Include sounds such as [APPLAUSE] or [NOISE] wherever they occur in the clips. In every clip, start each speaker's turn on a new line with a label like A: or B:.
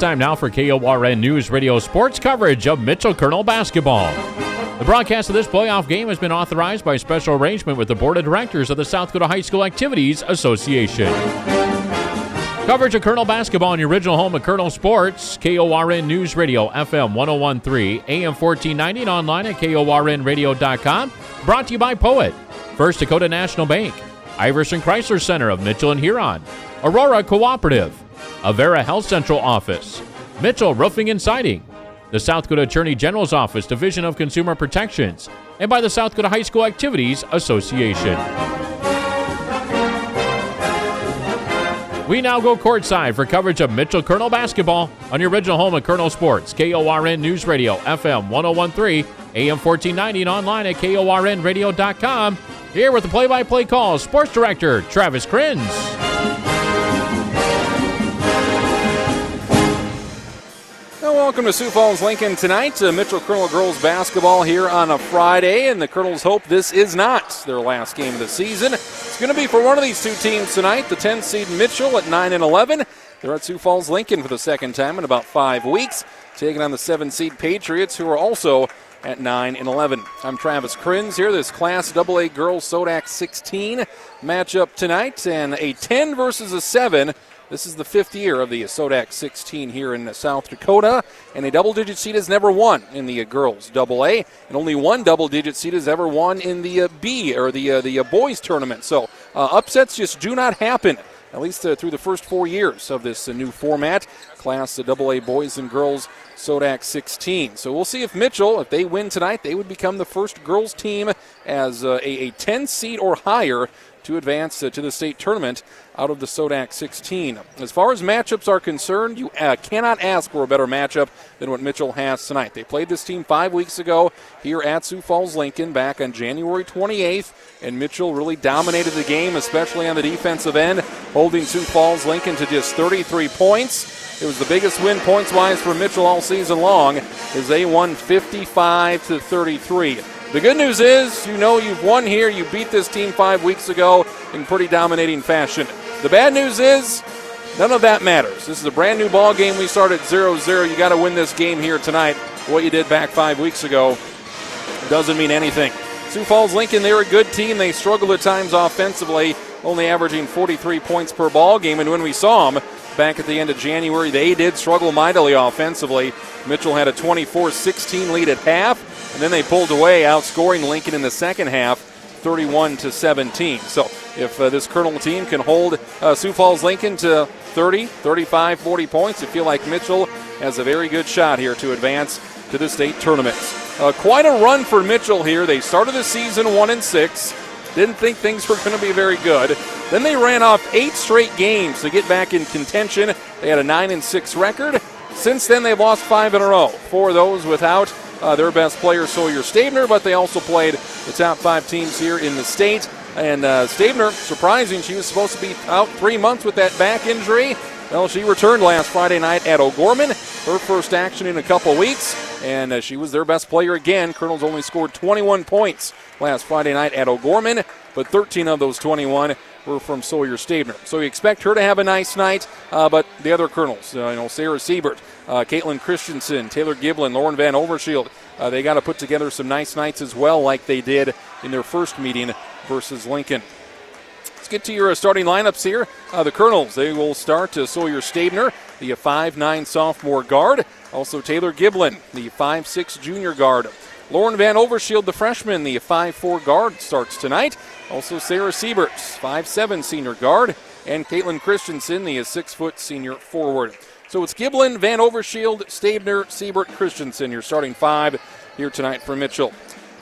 A: time now for KORN News Radio sports coverage of Mitchell Colonel basketball. The broadcast of this playoff game has been authorized by special arrangement with the Board of Directors of the South Dakota High School Activities Association. Coverage of Colonel basketball in your original home of Colonel Sports, KORN News Radio, FM 1013, AM 1490, and online at KORNradio.com. Brought to you by Poet, First Dakota National Bank, Iverson Chrysler Center of Mitchell and Huron, Aurora Cooperative, Avera Health Central Office, Mitchell Roofing and Siding, the South Dakota Attorney General's Office Division of Consumer Protections, and by the South Dakota High School Activities Association. We now go courtside for coverage of Mitchell Colonel basketball on your original home of Colonel Sports, KORN News Radio, FM 1013, AM 1490, and online at KORNradio.com. Here with the play by play call, Sports Director Travis Krins.
B: Well, welcome to Sioux Falls Lincoln tonight. Uh, Mitchell Colonel girls basketball here on a Friday, and the Colonels hope this is not their last game of the season. It's going to be for one of these two teams tonight. The 10 seed Mitchell at 9 and 11. They're at Sioux Falls Lincoln for the second time in about five weeks, taking on the 7 seed Patriots, who are also at 9 and 11. I'm Travis Krins here. This Class AA Girls Sodak 16 matchup tonight, and a 10 versus a 7. This is the fifth year of the Sodak 16 here in South Dakota, and a double digit seed has never won in the girls double A, and only one double digit seed has ever won in the uh, B or the uh, the uh, boys tournament. So upsets just do not happen. At least uh, through the first four years of this uh, new format, Class AA boys and girls Sodak 16. So we'll see if Mitchell, if they win tonight, they would become the first girls team as a, a 10 seed or higher to advance uh, to the state tournament out of the Sodak 16. As far as matchups are concerned, you uh, cannot ask for a better matchup than what Mitchell has tonight. They played this team five weeks ago here at Sioux Falls Lincoln back on January 28th, and Mitchell really dominated the game, especially on the defensive end, holding Sioux Falls Lincoln to just 33 points. It was the biggest win points wise for Mitchell all season long as they won 55 to 33. The good news is, you know you've won here. You beat this team five weeks ago in pretty dominating fashion. The bad news is, none of that matters. This is a brand new ball game. We start at 0-0. You got to win this game here tonight. What you did back five weeks ago doesn't mean anything. Sioux Falls Lincoln, they're a good team. They struggle at times offensively, only averaging 43 points per ball game. And when we saw them back at the end of January, they did struggle mightily offensively. Mitchell had a 24-16 lead at half and then they pulled away, outscoring Lincoln in the second half, 31 to 17. So if uh, this Colonel team can hold uh, Sioux Falls Lincoln to 30, 35, 40 points, I feel like Mitchell has a very good shot here to advance to the state tournament. Uh, quite a run for Mitchell here. They started the season one and six. Didn't think things were going to be very good. Then they ran off eight straight games to get back in contention. They had a nine and six record. Since then, they've lost five in a row. Four of those without uh, their best player, Sawyer Stabner, but they also played the top five teams here in the state. And uh, surprising, she was supposed to be out three months with that back injury. Well, she returned last Friday night at O'Gorman, her first action in a couple weeks, and uh, she was their best player again. Colonels only scored 21 points last Friday night at O'Gorman, but 13 of those 21 were from Sawyer Stabner. So we expect her to have a nice night, uh, but the other Colonels, uh, you know, Sarah Siebert, uh, Caitlin Christensen, Taylor Giblin, Lauren Van Overshield, uh, they got to put together some nice nights as well, like they did in their first meeting versus Lincoln. Let's get to your starting lineups here. Uh, the Colonels, they will start uh, Sawyer Stabner, the 5'9 sophomore guard. Also Taylor Giblin, the 5'6 junior guard. Lauren Van Overshield, the freshman, the 5'4 guard, starts tonight. Also Sarah Siebert, 5'7 senior guard. And Caitlin Christensen, the 6 foot senior forward. So it's Giblin, Van Overshield, Stabner, Siebert, Christensen, your starting five here tonight for Mitchell.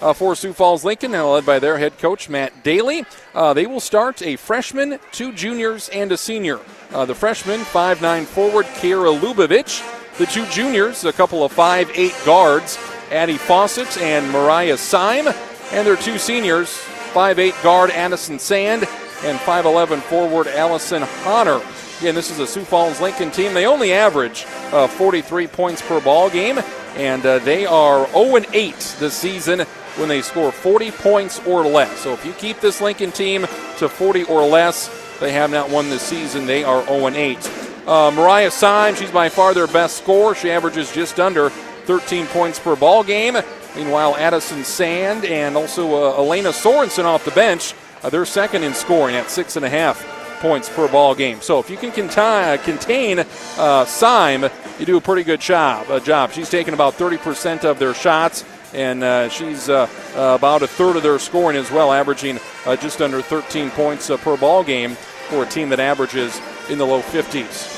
B: Uh, for Sioux Falls Lincoln, now led by their head coach Matt Daly. Uh, they will start a freshman, two juniors, and a senior. Uh, the freshman, 5'9 forward Kira Lubavitch. The two juniors, a couple of 5'8 guards, Addie Fawcett and Mariah Syme. And their two seniors, 5'8 guard Addison Sand and 5'11 forward Allison Honor. Again, this is a Sioux Falls Lincoln team. They only average uh, 43 points per ball game, and uh, they are 0 8 this season when they score 40 points or less. So if you keep this Lincoln team to 40 or less, they have not won this season. They are 0 8. Uh, Mariah Syme, she's by far their best scorer. She averages just under 13 points per ball game. Meanwhile, Addison Sand and also uh, Elena Sorensen off the bench, uh, they're second in scoring at six and a half points per ball game. So if you can contain, contain uh, Syme, you do a pretty good job. Uh, job. She's taken about 30% of their shots, and uh, she's uh, uh, about a third of their scoring as well, averaging uh, just under 13 points per ball game for a team that averages in the low 50s.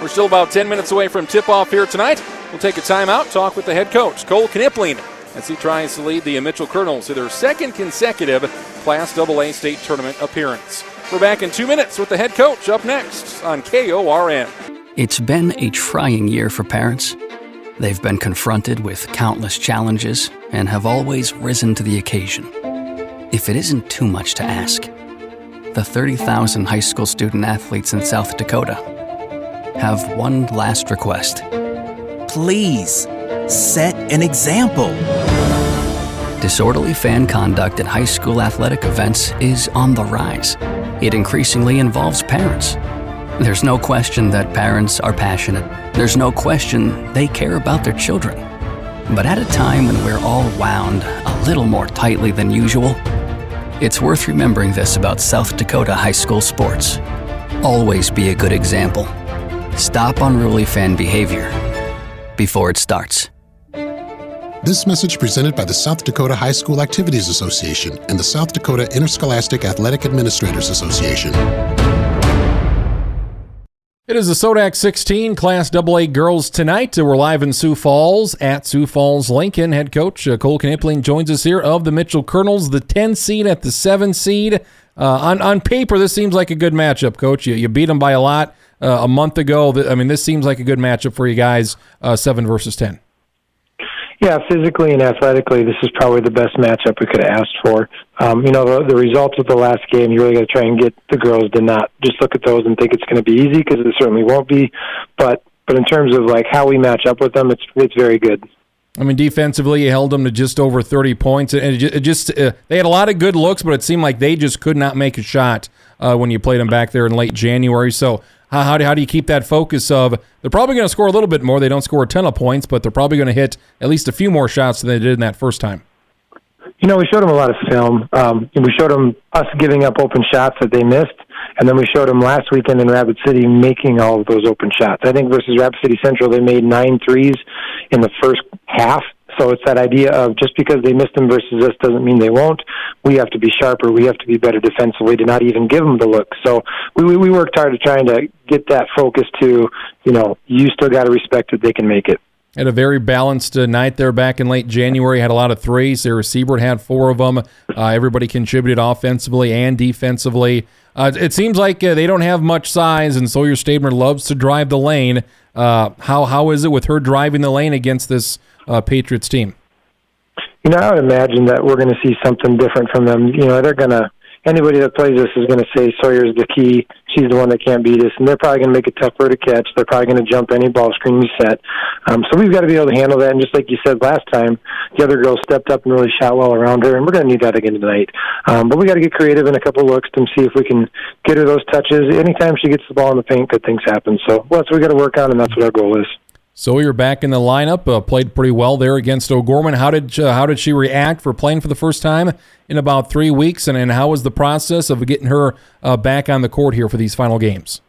B: We're still about 10 minutes away from tip-off here tonight. We'll take a timeout, talk with the head coach, Cole Knipling, as he tries to lead the Mitchell Colonels to their second consecutive Class AA state tournament appearance. We're back in two minutes with the head coach up next on KORN.
C: It's been a trying year for parents. They've been confronted with countless challenges and have always risen to the occasion. If it isn't too much to ask, the 30,000 high school student athletes in South Dakota have one last request.
D: Please, set an example.
C: Disorderly fan conduct at high school athletic events is on the rise. It increasingly involves parents. There's no question that parents are passionate. There's no question they care about their children. But at a time when we're all wound a little more tightly than usual, it's worth remembering this about South Dakota high school sports. Always be a good example. Stop unruly fan behavior before it starts.
E: This message presented by the South Dakota High School Activities Association and the South Dakota Interscholastic Athletic Administrators Association.
A: It is the Sodak 16 Class AA girls tonight. We're live in Sioux Falls at Sioux Falls Lincoln. Head coach uh, Cole Knipling joins us here of the Mitchell Colonels, the 10 seed at the 7 seed. Uh, on, on paper, this seems like a good matchup, coach. You, you beat them by a lot uh, a month ago. I mean, this seems like a good matchup for you guys, uh, seven versus ten.
F: Yeah, physically and athletically, this is probably the best matchup we could have asked for. Um, you know, the, the results of the last game, you really got to try and get the girls to not just look at those and think it's going to be easy because it certainly won't be. But but in terms of like how we match up with them, it's it's very good.
A: I mean, defensively, you held them to just over 30 points, and it just, uh, they had a lot of good looks, but it seemed like they just could not make a shot uh, when you played them back there in late January. So how, how, do, how do you keep that focus of they're probably going to score a little bit more? They don't score a ton of points, but they're probably going to hit at least a few more shots than they did in that first time.
F: You know, we showed them a lot of film. Um, we showed them us giving up open shots that they missed, and then we showed them last weekend in Rapid City making all of those open shots. I think versus Rapid City Central, they made nine threes in the first half, so it's that idea of just because they missed them versus us doesn't mean they won't. We have to be sharper. We have to be better defensively to not even give them the look. So we we, we worked hard at trying to get that focus to you know you still got to respect that they can make it.
A: Had a very balanced uh, night there back in late January. Had a lot of threes. Sarah Siebert had four of them. Uh, everybody contributed offensively and defensively. Uh, it seems like uh, they don't have much size, and Sawyer Stabner loves to drive the lane. Uh, how how is it with her driving the lane against this uh, Patriots team?
F: You know, I would imagine that we're going to see something different from them. You know, they're going to anybody that plays this is going to say Sawyer's the key. She's the one that can't beat us, and they're probably going to make it tougher to catch. They're probably going to jump any ball screen we set. Um, so we've got to be able to handle that. And just like you said last time, the other girls stepped up and really shot well around her, and we're going to need that again tonight. Um, but we got to get creative in a couple looks and see if we can get her those touches. Anytime she gets the ball in the paint, good things happen. So well, that's what we got to work on, and that's what our goal is.
A: So you're back in the lineup. Uh, played pretty well there against O'Gorman. How did uh, how did she react for playing for the first time in about three weeks? And, and how was the process of getting her uh, back on the court here for these final games?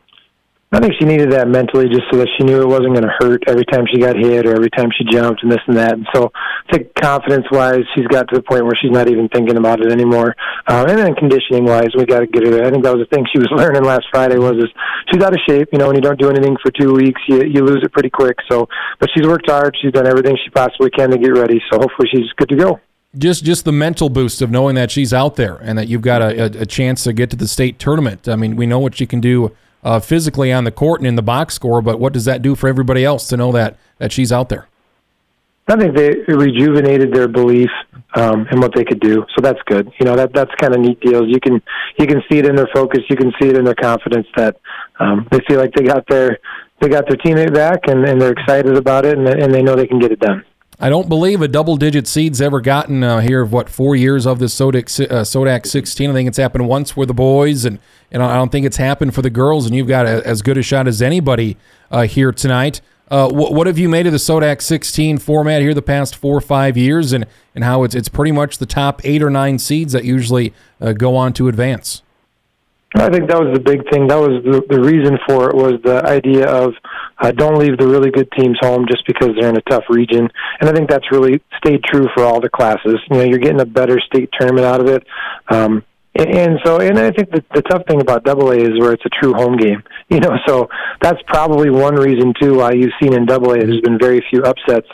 F: I think she needed that mentally just so that she knew it wasn't going to hurt every time she got hit or every time she jumped and this and that. And so I think confidence wise, she's got to the point where she's not even thinking about it anymore. Uh, and then conditioning wise, we got to get her. I think that was the thing she was [LAUGHS] learning last Friday was is she's out of shape. You know, when you don't do anything for two weeks, you, you lose it pretty quick. So, but she's worked hard. She's done everything she possibly can to get ready. So hopefully she's good to go
A: just just the mental boost of knowing that she's out there and that you've got a, a, chance to get to the state tournament. I mean, we know what she can do uh, physically on the court and in the box score, but what does that do for everybody else to know that that she's out there?
F: I think they rejuvenated their belief um, in what they could do, so that's good. You know, that that's kind of neat deals. You can you can see it in their focus, you can see it in their confidence that um, they feel like they got their they got their teammate back, and, and they're excited about it, and, and they know they can get it done.
B: I don't believe a double digit seed's ever gotten uh, here of what four years of the Sodak uh, Sodak 16. I think it's happened once for the boys, and and I don't think it's happened for the girls. And you've got a, as good a shot as anybody uh, here tonight. Uh, what, what have you made of the Sodak 16 format here the past four or five years, and and how it's it's pretty much the top eight or nine seeds that usually uh, go on to advance?
F: I think that was the big thing. That was the, the reason for it was the idea of uh, don't leave the really good teams home just because they're in a tough region. And I think that's really stayed true for all the classes. You know, you're getting a better state tournament out of it. Um, and, and so, and I think the, the tough thing about Double A is where it's a true home game. [LAUGHS] You know, so that's probably one reason too why you've seen in Double A there's been very few upsets,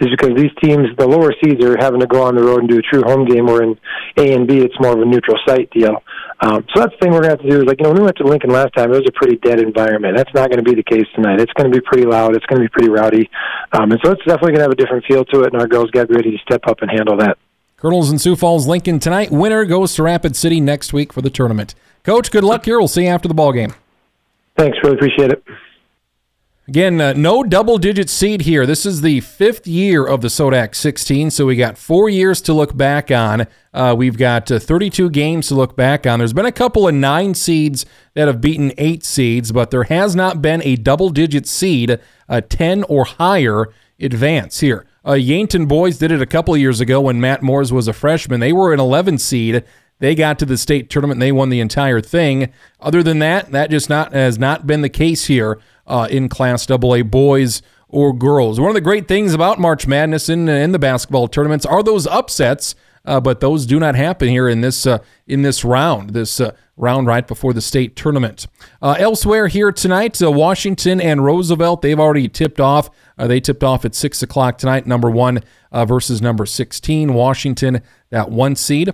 F: is because these teams, the lower seeds, are having to go on the road and do a true home game. Where in A and B, it's more of a neutral site deal. Um, so that's the thing we're going to have to do. Is like you know, when we went to Lincoln last time, it was a pretty dead environment. That's not going to be the case tonight. It's going to be pretty loud. It's going to be pretty rowdy, um, and so it's definitely going to have a different feel to it. And our girls got ready to step up and handle that.
B: Colonels in Sioux Falls, Lincoln tonight. Winner goes to Rapid City next week for the tournament. Coach, good luck here. We'll see you after the ball game.
F: Thanks, really appreciate it.
B: Again, uh, no double digit seed here. This is the fifth year of the Sodak 16, so we got four years to look back on. Uh, we've got uh, 32 games to look back on. There's been a couple of nine seeds that have beaten eight seeds, but there has not been a double digit seed, a 10 or higher advance here. Uh, Yankton boys did it a couple years ago when Matt Mors was a freshman. They were an 11 seed. They got to the state tournament and they won the entire thing. Other than that, that just not has not been the case here uh, in Class AA boys or girls. One of the great things about March Madness in, in the basketball tournaments are those upsets, uh, but those do not happen here in this uh, in this round. This uh, round right before the state tournament. Uh, elsewhere here tonight, uh, Washington and Roosevelt. They've already tipped off. they tipped off at six o'clock tonight. Number one versus number sixteen. Washington that one seed.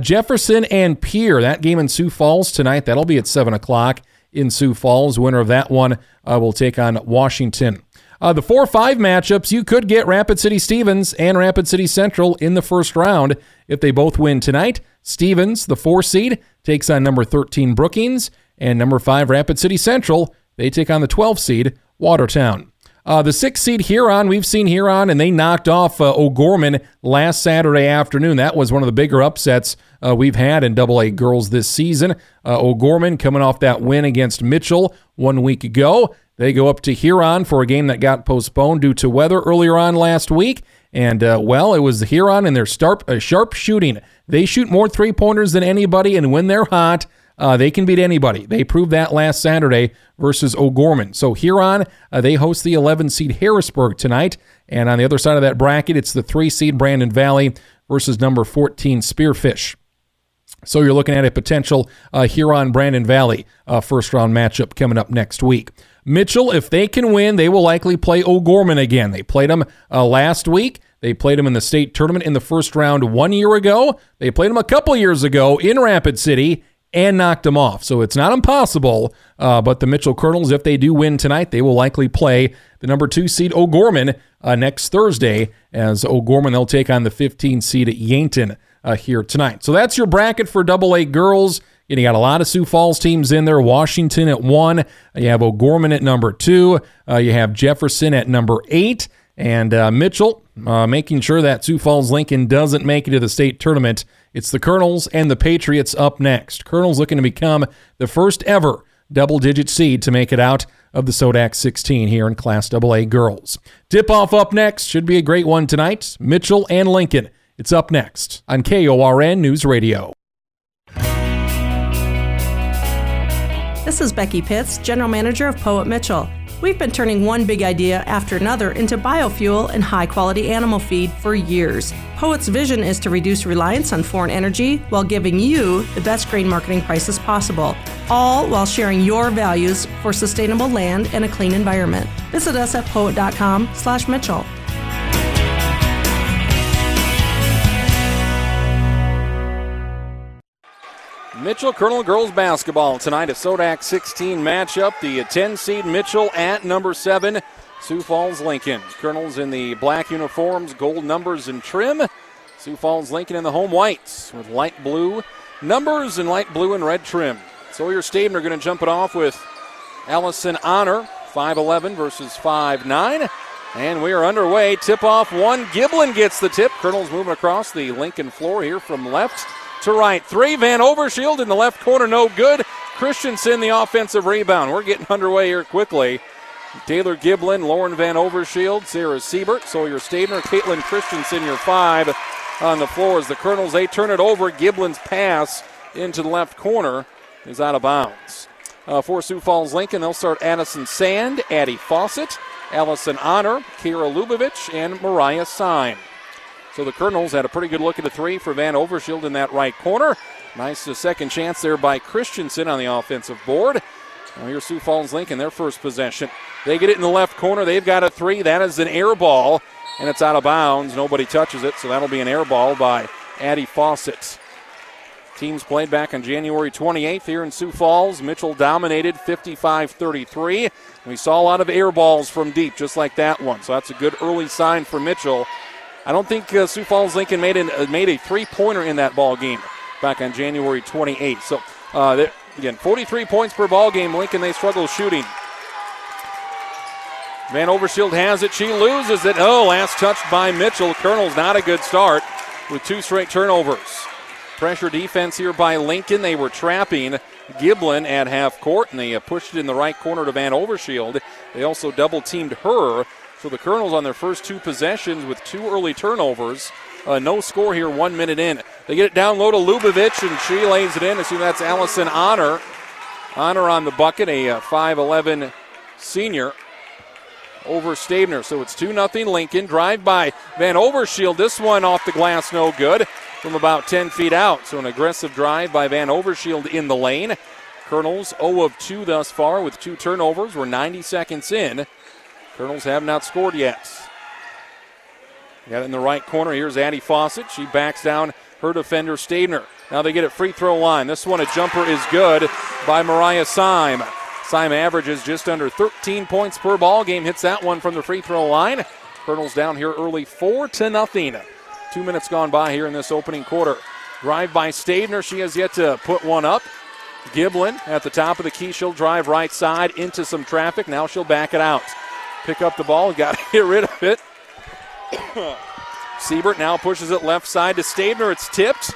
B: Jefferson and Pierre. That game in Sioux Falls tonight. That'll be at seven o'clock in Sioux Falls. Winner of that one uh, will take on Washington. Uh, the 4 5 matchups, you could get Rapid City Stevens and Rapid City Central in the first round if they both win tonight. Stevens, the 4 seed, takes on number 13 Brookings, and number 5 Rapid City Central, they take on the 12 seed Watertown. Uh, the six seed Huron, we've seen Huron, and they knocked off uh, O'Gorman last Saturday afternoon. That was one of the bigger upsets uh, we've had in Double A girls this season. Uh, O'Gorman coming off that win against Mitchell one week ago. They go up to Huron for a game that got postponed due to weather earlier on last week. And, uh, well, it was Huron and their sharp, uh, sharp shooting. They shoot more three pointers than anybody, and when they're hot, uh, they can beat anybody. They proved that last Saturday versus O'Gorman. So Huron, uh, they host the 11 seed Harrisburg tonight. And on the other side of that bracket, it's the 3 seed Brandon Valley versus number 14 Spearfish. So you're looking at a potential uh, Huron Brandon Valley uh, first round matchup coming up next week. Mitchell, if they can win, they will likely play O'Gorman again. They played them uh, last week. They played them in the state tournament in the first round one year ago. They played them a couple years ago in Rapid City, and knocked them off. So it's not impossible. Uh, but the Mitchell Colonels, if they do win tonight, they will likely play the number two seed O'Gorman uh, next Thursday. As O'Gorman, they'll take on the 15 seed Yankton uh, here tonight. So that's your bracket for Double A girls. And you got a lot of Sioux Falls teams in there. Washington at one. You have O'Gorman at number two. Uh, you have Jefferson at number eight. And uh, Mitchell uh, making sure that Sioux Falls Lincoln doesn't make it to the state tournament it's the Colonels and the Patriots up next. Colonels looking to become the first ever double digit seed to make it out of the Sodak 16 here in Class AA girls. Tip off up next. Should be a great one tonight. Mitchell and Lincoln. It's up next on KORN News Radio.
G: This is Becky Pitts, General Manager of Poet Mitchell. We've been turning one big idea after another into biofuel and high quality animal feed for years. Poet's vision is to reduce reliance on foreign energy while giving you the best grain marketing prices possible, all while sharing your values for sustainable land and a clean environment. Visit us at poet.com/mitchell.
H: Mitchell Colonel girls basketball tonight at Sodak 16 matchup. The 10 seed Mitchell at number 7, Sioux Falls Lincoln. Colonels in the black uniforms, gold numbers and trim. Sioux Falls Lincoln in the home whites with light blue numbers and light blue and red trim. Sawyer Stabner going to jump it off with Allison Honor, 5'11 versus 5'9.
B: And we are underway. Tip off one. Giblin gets the tip. Colonel's moving across the Lincoln floor here from left to right. Three. Van Overshield in the left corner. No good. Christensen the offensive rebound. We're getting underway here quickly. Taylor Giblin, Lauren Van Overshield, Sarah Siebert, Sawyer Stabner, Caitlin Christensen, your five on the floor as the Colonels, they turn it over. Giblin's pass into the left corner is out of bounds. Uh, for Sioux Falls Lincoln, they'll start Addison Sand, Addie Fawcett, Allison Honor, Kira Lubavitch, and Mariah Syme. So the Colonels had a pretty good look at the three for Van Overshield in that right corner. Nice uh, second chance there by Christensen on the offensive board. Now here's Sioux Falls Lincoln, their first possession. They get it in the left corner. They've got a three. That is an air ball, and it's out of bounds. Nobody touches it, so that'll be an air ball by Addie Fawcett. Teams played back on January 28th here in Sioux Falls. Mitchell dominated 55 33. We saw a lot of air balls from deep, just like that one. So that's a good early sign for Mitchell. I don't think uh, Sioux Falls Lincoln made, an, uh, made a three pointer in that ball game back on January 28th. So, uh, again, 43 points per ball game. Lincoln, they struggle shooting. Van Overshield has it. She loses it. Oh, last touched by Mitchell. Colonel's not a good start with two straight turnovers. Pressure defense here by Lincoln. They were trapping Giblin at half court, and they uh, pushed it in the right corner to Van Overshield. They also double teamed her. So the Colonels on their first two possessions with two early turnovers. Uh, no score here, one minute in. They get it down low to Lubavitch, and she lays it in. Assume that's Allison Honor. Honor on the bucket, a uh, 5'11 senior over Stabner. So it's 2 0 Lincoln. Drive by Van Overshield. This one off the glass, no good from about 10 feet out. So an aggressive drive by Van Overshield in the lane. Colonels 0 of 2 thus far with two turnovers. We're 90 seconds in. Colonels have not scored yet. Got it in the right corner. Here's Addie Fawcett. She backs down her defender, Stabner. Now they get it free throw line. This one, a jumper is good by Mariah Syme. Syme averages just under 13 points per ball game. Hits that one from the free throw line. Colonels down here early, four to nothing. Two minutes gone by here in this opening quarter. Drive by Stabner. She has yet to put one up. Giblin at the top of the key. She'll drive right side into some traffic. Now she'll back it out. Pick up the ball. Got to [LAUGHS] get rid of it. [COUGHS] Siebert now pushes it left side to Stabner. It's tipped.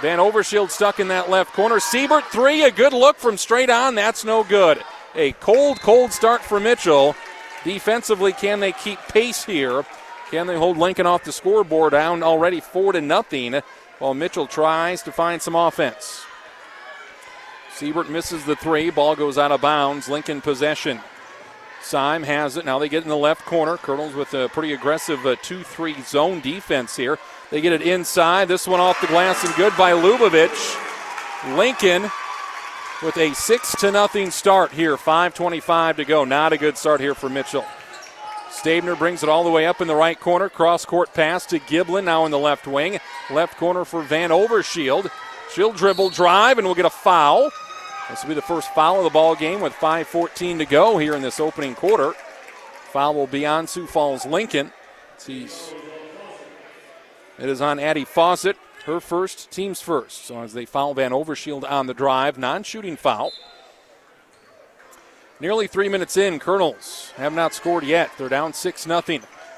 B: Van Overshield stuck in that left corner. Siebert three, a good look from straight on. That's no good. A cold, cold start for Mitchell. Defensively, can they keep pace here? Can they hold Lincoln off the scoreboard down already four to nothing while Mitchell tries to find some offense? Siebert misses the three. Ball goes out of bounds. Lincoln possession. Syme has it. Now they get in the left corner. Colonels with a pretty aggressive 2 uh, 3 zone defense here. They get it inside. This one off the glass and good by Lubavitch. Lincoln with a 6 to nothing start here. 5.25 to go. Not a good start here for Mitchell. Stabner brings it all the way up in the right corner. Cross court pass to Giblin now in the left wing. Left corner for Van Overshield. She'll dribble drive and we'll get a foul. This will be the first foul of the ball game with 5:14 to go here in this opening quarter. Foul will be on Sioux Falls Lincoln. It is on Addie Fawcett, her first, team's first. So as they foul Van Overshield on the drive, non-shooting foul. Nearly three minutes in, Colonels have not scored yet. They're down 6 0.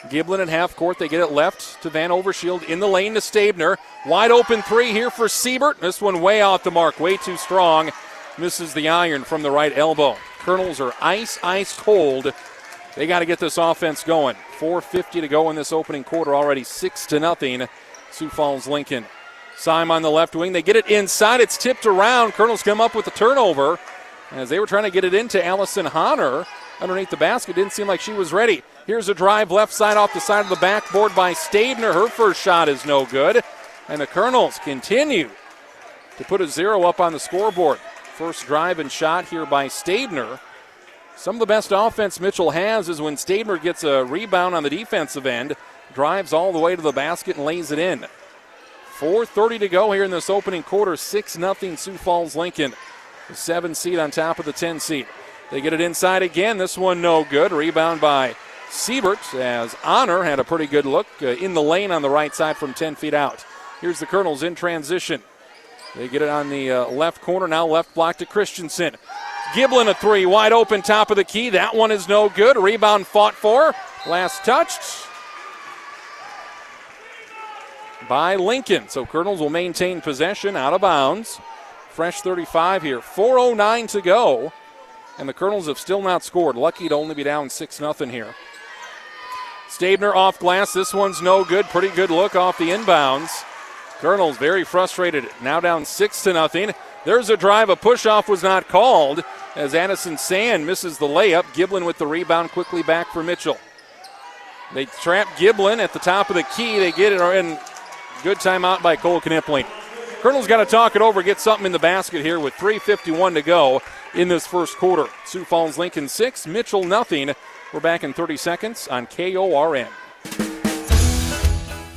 B: Giblin at half court. They get it left to Van Overshield in the lane to Stabner. Wide open three here for Siebert. This one way off the mark, way too strong. Misses the iron from the right elbow. Colonels are ice, ice cold. They got to get this offense going. 4.50 to go in this opening quarter, already 6 to nothing. Sioux Falls Lincoln. Syme on the left wing. They get it inside. It's tipped around. Colonels come up with the turnover as they were trying to get it into Allison Honor underneath the basket. Didn't seem like she was ready. Here's a drive left side off the side of the backboard by Stabner. Her first shot is no good. And the Colonels continue to put a zero up on the scoreboard. First drive and shot here by Stabner. Some of the best offense Mitchell has is when Stabner gets a rebound on the defensive end, drives all the way to the basket and lays it in. 4.30 to go here in this opening quarter. 6 0 Sioux Falls Lincoln. The seven seed on top of the 10 seed. They get it inside again. This one no good. Rebound by Siebert as Honor had a pretty good look uh, in the lane on the right side from 10 feet out. Here's the Colonels in transition. They get it on the uh, left corner now, left block to Christensen. Giblin a three, wide open, top of the key. That one is no good. Rebound fought for. Last touched by Lincoln. So Colonels will maintain possession out of bounds. Fresh 35 here. 4.09 to go. And the Colonels have still not scored. Lucky to only be down 6 0 here. Stabner off glass. This one's no good. Pretty good look off the inbounds. Colonels very frustrated. Now down 6 to nothing. There's a drive. A push off was not called as Addison Sand misses the layup. Giblin with the rebound quickly back for Mitchell. They trap Giblin at the top of the key. They get it in good timeout by Cole Knipling. Colonel's got to talk it over, get something in the basket here with 3.51 to go in this first quarter. Sioux Falls Lincoln 6, Mitchell nothing. We're back in 30 seconds on KORN.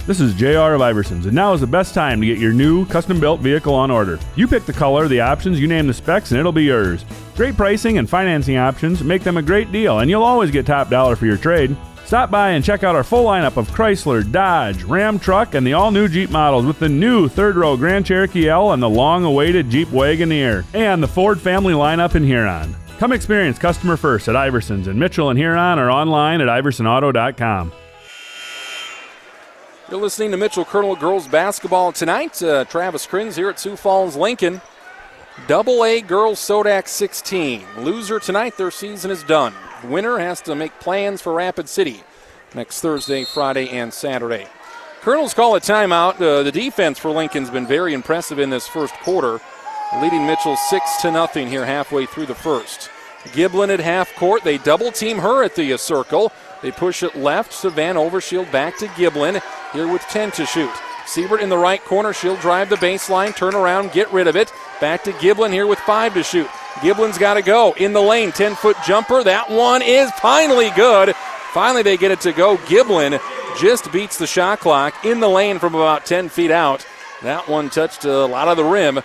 I: This is JR of Iversons, and now is the best time to get your new custom built vehicle on order. You pick the color, the options, you name the specs, and it'll be yours. Great pricing and financing options make them a great deal, and you'll always get top dollar for your trade. Stop by and check out our full lineup of Chrysler, Dodge, Ram truck, and the all new Jeep models with the new third row Grand Cherokee L and the long awaited Jeep Wagoneer, and the Ford family lineup in Huron. Come experience customer first at Iversons in Mitchell and Huron or online at iversonauto.com.
B: You're listening to Mitchell Colonel girls basketball tonight. Uh, Travis Krins here at Sioux Falls Lincoln. Double A girls Sodak 16. Loser tonight, their season is done. Winner has to make plans for Rapid City next Thursday, Friday, and Saturday. Colonels call a timeout. Uh, the defense for Lincoln's been very impressive in this first quarter, leading Mitchell six to nothing here halfway through the first. Giblin at half court. They double team her at the uh, circle. They push it left to Van Overshield back to Giblin here with 10 to shoot. Siebert in the right corner. She'll drive the baseline, turn around, get rid of it. Back to Giblin here with five to shoot. Giblin's got to go in the lane. 10 foot jumper. That one is finally good. Finally, they get it to go. Giblin just beats the shot clock in the lane from about 10 feet out. That one touched a lot of the rim.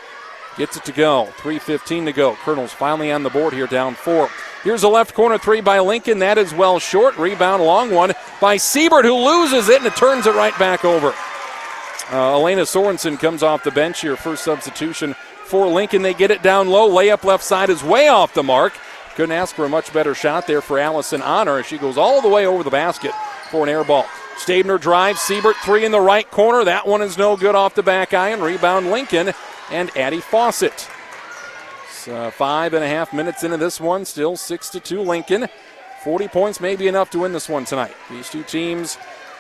B: Gets it to go. 3.15 to go. Colonels finally on the board here, down four. Here's a left corner three by Lincoln. That is well short. Rebound, long one by Siebert, who loses it and it turns it right back over. Uh, Elena Sorensen comes off the bench here, first substitution for Lincoln. They get it down low. Layup left side is way off the mark. Couldn't ask for a much better shot there for Allison Honor. As she goes all the way over the basket for an air ball. Stabner drives. Siebert three in the right corner. That one is no good off the back iron. Rebound Lincoln and Addie Fawcett. Uh, five and a half minutes into this one, still six to two Lincoln. 40 points may be enough to win this one tonight. These two teams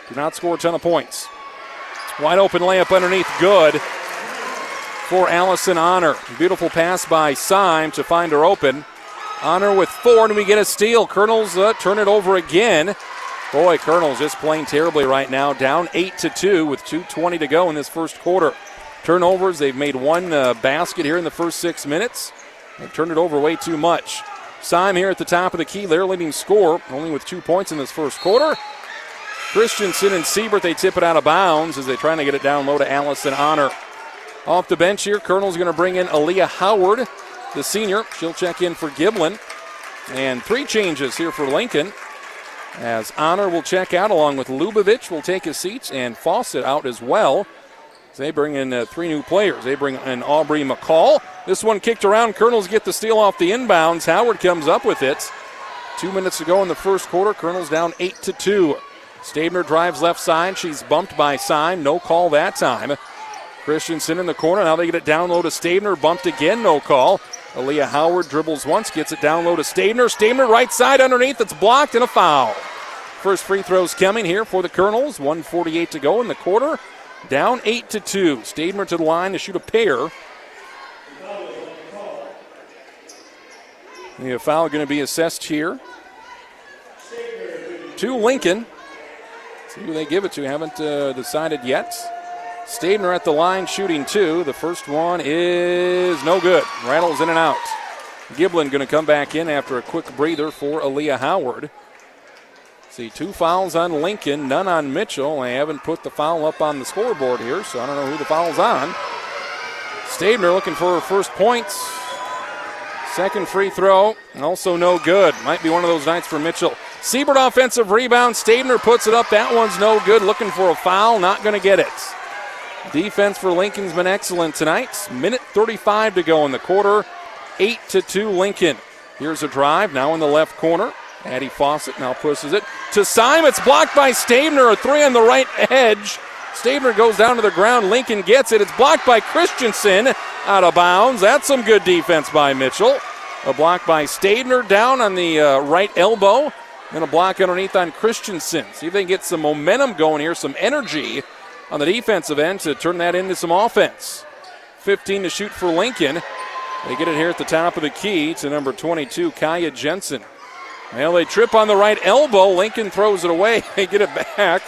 B: do not score a ton of points. Wide open layup underneath, good for Allison Honor. Beautiful pass by Syme to find her open. Honor with four, and we get a steal. Colonels uh, turn it over again. Boy, Colonels just playing terribly right now. Down eight to two with 2:20 to go in this first quarter. Turnovers. They've made one uh, basket here in the first six minutes. They've turned it over way too much. Syme here at the top of the key, their leading scorer, only with two points in this first quarter. Christensen and Siebert, they tip it out of bounds as they're trying to get it down low to Allison Honor. Off the bench here, Colonel's going to bring in Aaliyah Howard, the senior. She'll check in for Giblin. And three changes here for Lincoln. As Honor will check out along with Lubavitch will take his seats and Fawcett out as well. They bring in uh, three new players. They bring in Aubrey McCall. This one kicked around. Colonels get the steal off the inbounds. Howard comes up with it. Two minutes ago in the first quarter, Colonels down eight to two. Stabner drives left side. She's bumped by Syme. No call that time. Christensen in the corner. Now they get it down low to Stabner. Bumped again. No call. Aaliyah Howard dribbles once, gets it down low to Stabner. Stabner right side underneath. It's blocked and a foul. First free throws coming here for the Colonels. 148 to go in the quarter. Down 8 to 2. Stabner to the line to shoot a pair. The foul going to be assessed here. To Lincoln. See who they give it to. Haven't uh, decided yet. Stabner at the line shooting two. The first one is no good. Rattles in and out. Giblin going to come back in after a quick breather for Aaliyah Howard. See, two fouls on Lincoln, none on Mitchell. I haven't put the foul up on the scoreboard here, so I don't know who the foul's on. Stabner looking for her first points. Second free throw, also no good. Might be one of those nights for Mitchell. Siebert offensive rebound. Stabner puts it up. That one's no good. Looking for a foul, not going to get it. Defense for Lincoln's been excellent tonight. Minute 35 to go in the quarter. 8 to 2 Lincoln. Here's a drive now in the left corner. Addie Fawcett now pushes it to Syme. It's blocked by Stabner. A three on the right edge. Stabner goes down to the ground. Lincoln gets it. It's blocked by Christensen out of bounds. That's some good defense by Mitchell. A block by Stabner down on the uh, right elbow. And a block underneath on Christensen. See if they can get some momentum going here, some energy on the defensive end to turn that into some offense. 15 to shoot for Lincoln. They get it here at the top of the key to number 22, Kaya Jensen. Well, they trip on the right elbow. Lincoln throws it away. [LAUGHS] They get it back.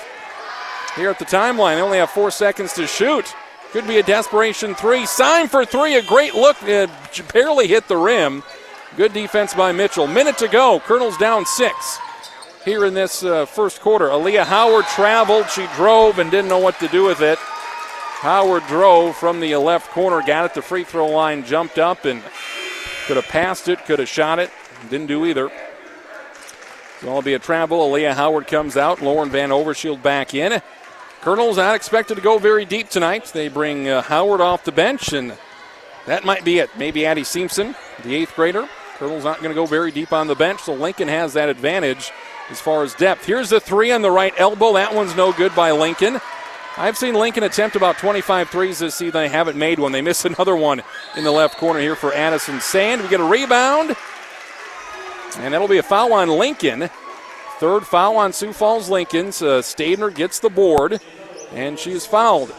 B: Here at the timeline, they only have four seconds to shoot. Could be a desperation three. Sign for three. A great look. It barely hit the rim. Good defense by Mitchell. Minute to go. Colonel's down six here in this uh, first quarter. Aaliyah Howard traveled. She drove and didn't know what to do with it. Howard drove from the left corner, got it to free throw line, jumped up, and could have passed it, could have shot it. Didn't do either. It'll all be a travel. Aaliyah Howard comes out. Lauren Van Overshield back in. Colonel's not expected to go very deep tonight. They bring uh, Howard off the bench, and that might be it. Maybe Addie Simpson, the eighth grader. Colonel's not going to go very deep on the bench, so Lincoln has that advantage as far as depth. Here's the three on the right elbow. That one's no good by Lincoln. I've seen Lincoln attempt about 25 threes this season. They haven't made one. They miss [LAUGHS] another one in the left corner here for Addison Sand. We get a rebound, and that'll be a foul on Lincoln. Third foul on Sioux Falls Lincoln. Uh, Stabner gets the board, and she is fouled.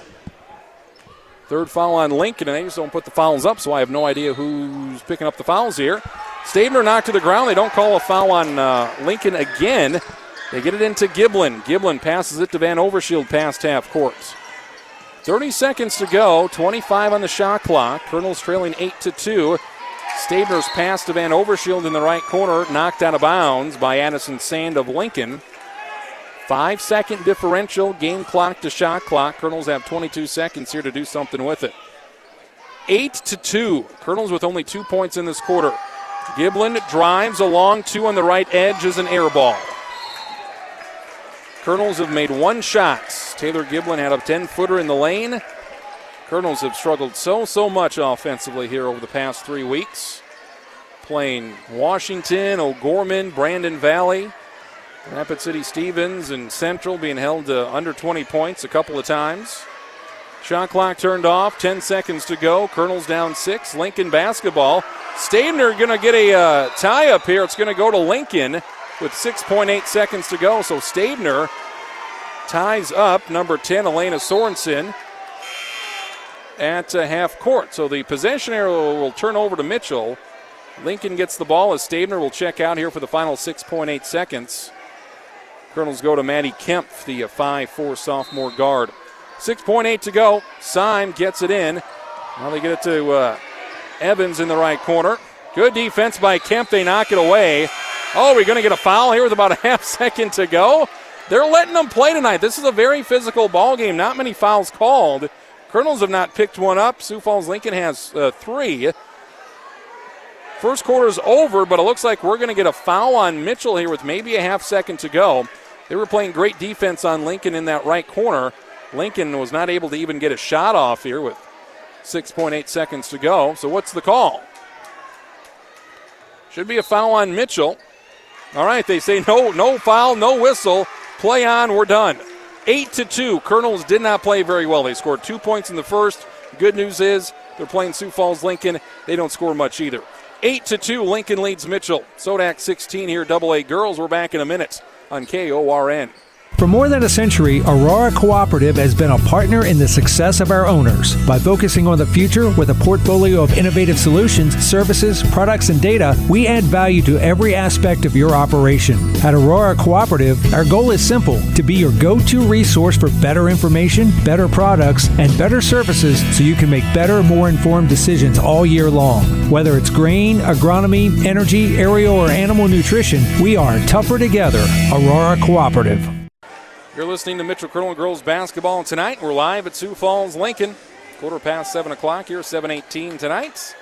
B: Third foul on Lincoln, and they just don't put the fouls up, so I have no idea who's picking up the fouls here. Stabner knocked to the ground. They don't call a foul on uh, Lincoln again. They get it into Giblin. Giblin passes it to Van Overshield past half court. 30 seconds to go. 25 on the shot clock. Colonel's trailing 8 to 2. Stabner's pass to Van Overshield in the right corner, knocked out of bounds by Addison Sand of Lincoln. Five second differential, game clock to shot clock. Colonels have 22 seconds here to do something with it. 8 to 2. Colonels with only two points in this quarter. Giblin drives along two on the right edge as an air ball. Colonels have made one shot. Taylor Giblin had a 10 footer in the lane. Colonels have struggled so, so much offensively here over the past three weeks. Playing Washington, O'Gorman, Brandon Valley, Rapid City Stevens, and Central being held to under 20 points a couple of times. Shot clock turned off, 10 seconds to go. Colonels down six. Lincoln basketball. Stabner going to get a uh, tie up here. It's going to go to Lincoln with 6.8 seconds to go. So Stabner ties up number 10, Elena Sorensen, at uh, half court. So the possession arrow will turn over to Mitchell. Lincoln gets the ball as Stabner will check out here for the final 6.8 seconds. Colonels go to Maddie Kemp, the 5'4 sophomore guard. 6.8 to go. Syme gets it in. Now they get it to uh, Evans in the right corner. Good defense by Kemp. They knock it away. Oh, we're going to get a foul here with about a [LAUGHS] half second to go. They're letting them play tonight. This is a very physical ball game. Not many fouls called. Colonels have not picked one up. Sioux Falls Lincoln has uh, three. First quarter is over, but it looks like we're going to get a foul on Mitchell here with maybe a half second to go. They were playing great defense on Lincoln in that right corner. Lincoln was not able to even get a shot off here with 6.8 seconds to go. So, what's the call? Should be a foul on Mitchell. All right, they say no, no foul, no whistle. Play on, we're done. Eight to two. Colonels did not play very well. They scored two points in the first. Good news is they're playing Sioux Falls Lincoln. They don't score much either. Eight to two. Lincoln leads Mitchell. Sodak 16 here. Double A girls. We're back in a minute on KORN.
J: For more than a century, Aurora Cooperative has been a partner in the success of our owners. By focusing on the future with a portfolio of innovative solutions, services, products, and data, we add value to every aspect of your operation. At Aurora Cooperative, our goal is simple to be your go to resource for better information, better products, and better services so you can make better, more informed decisions all year long. Whether it's grain, agronomy, energy, aerial, or animal nutrition, we are tougher together. Aurora Cooperative.
B: You're listening to Mitchell Colonel Girls Basketball tonight. We're live at Sioux Falls, Lincoln. Quarter past 7 o'clock here, 718 tonight.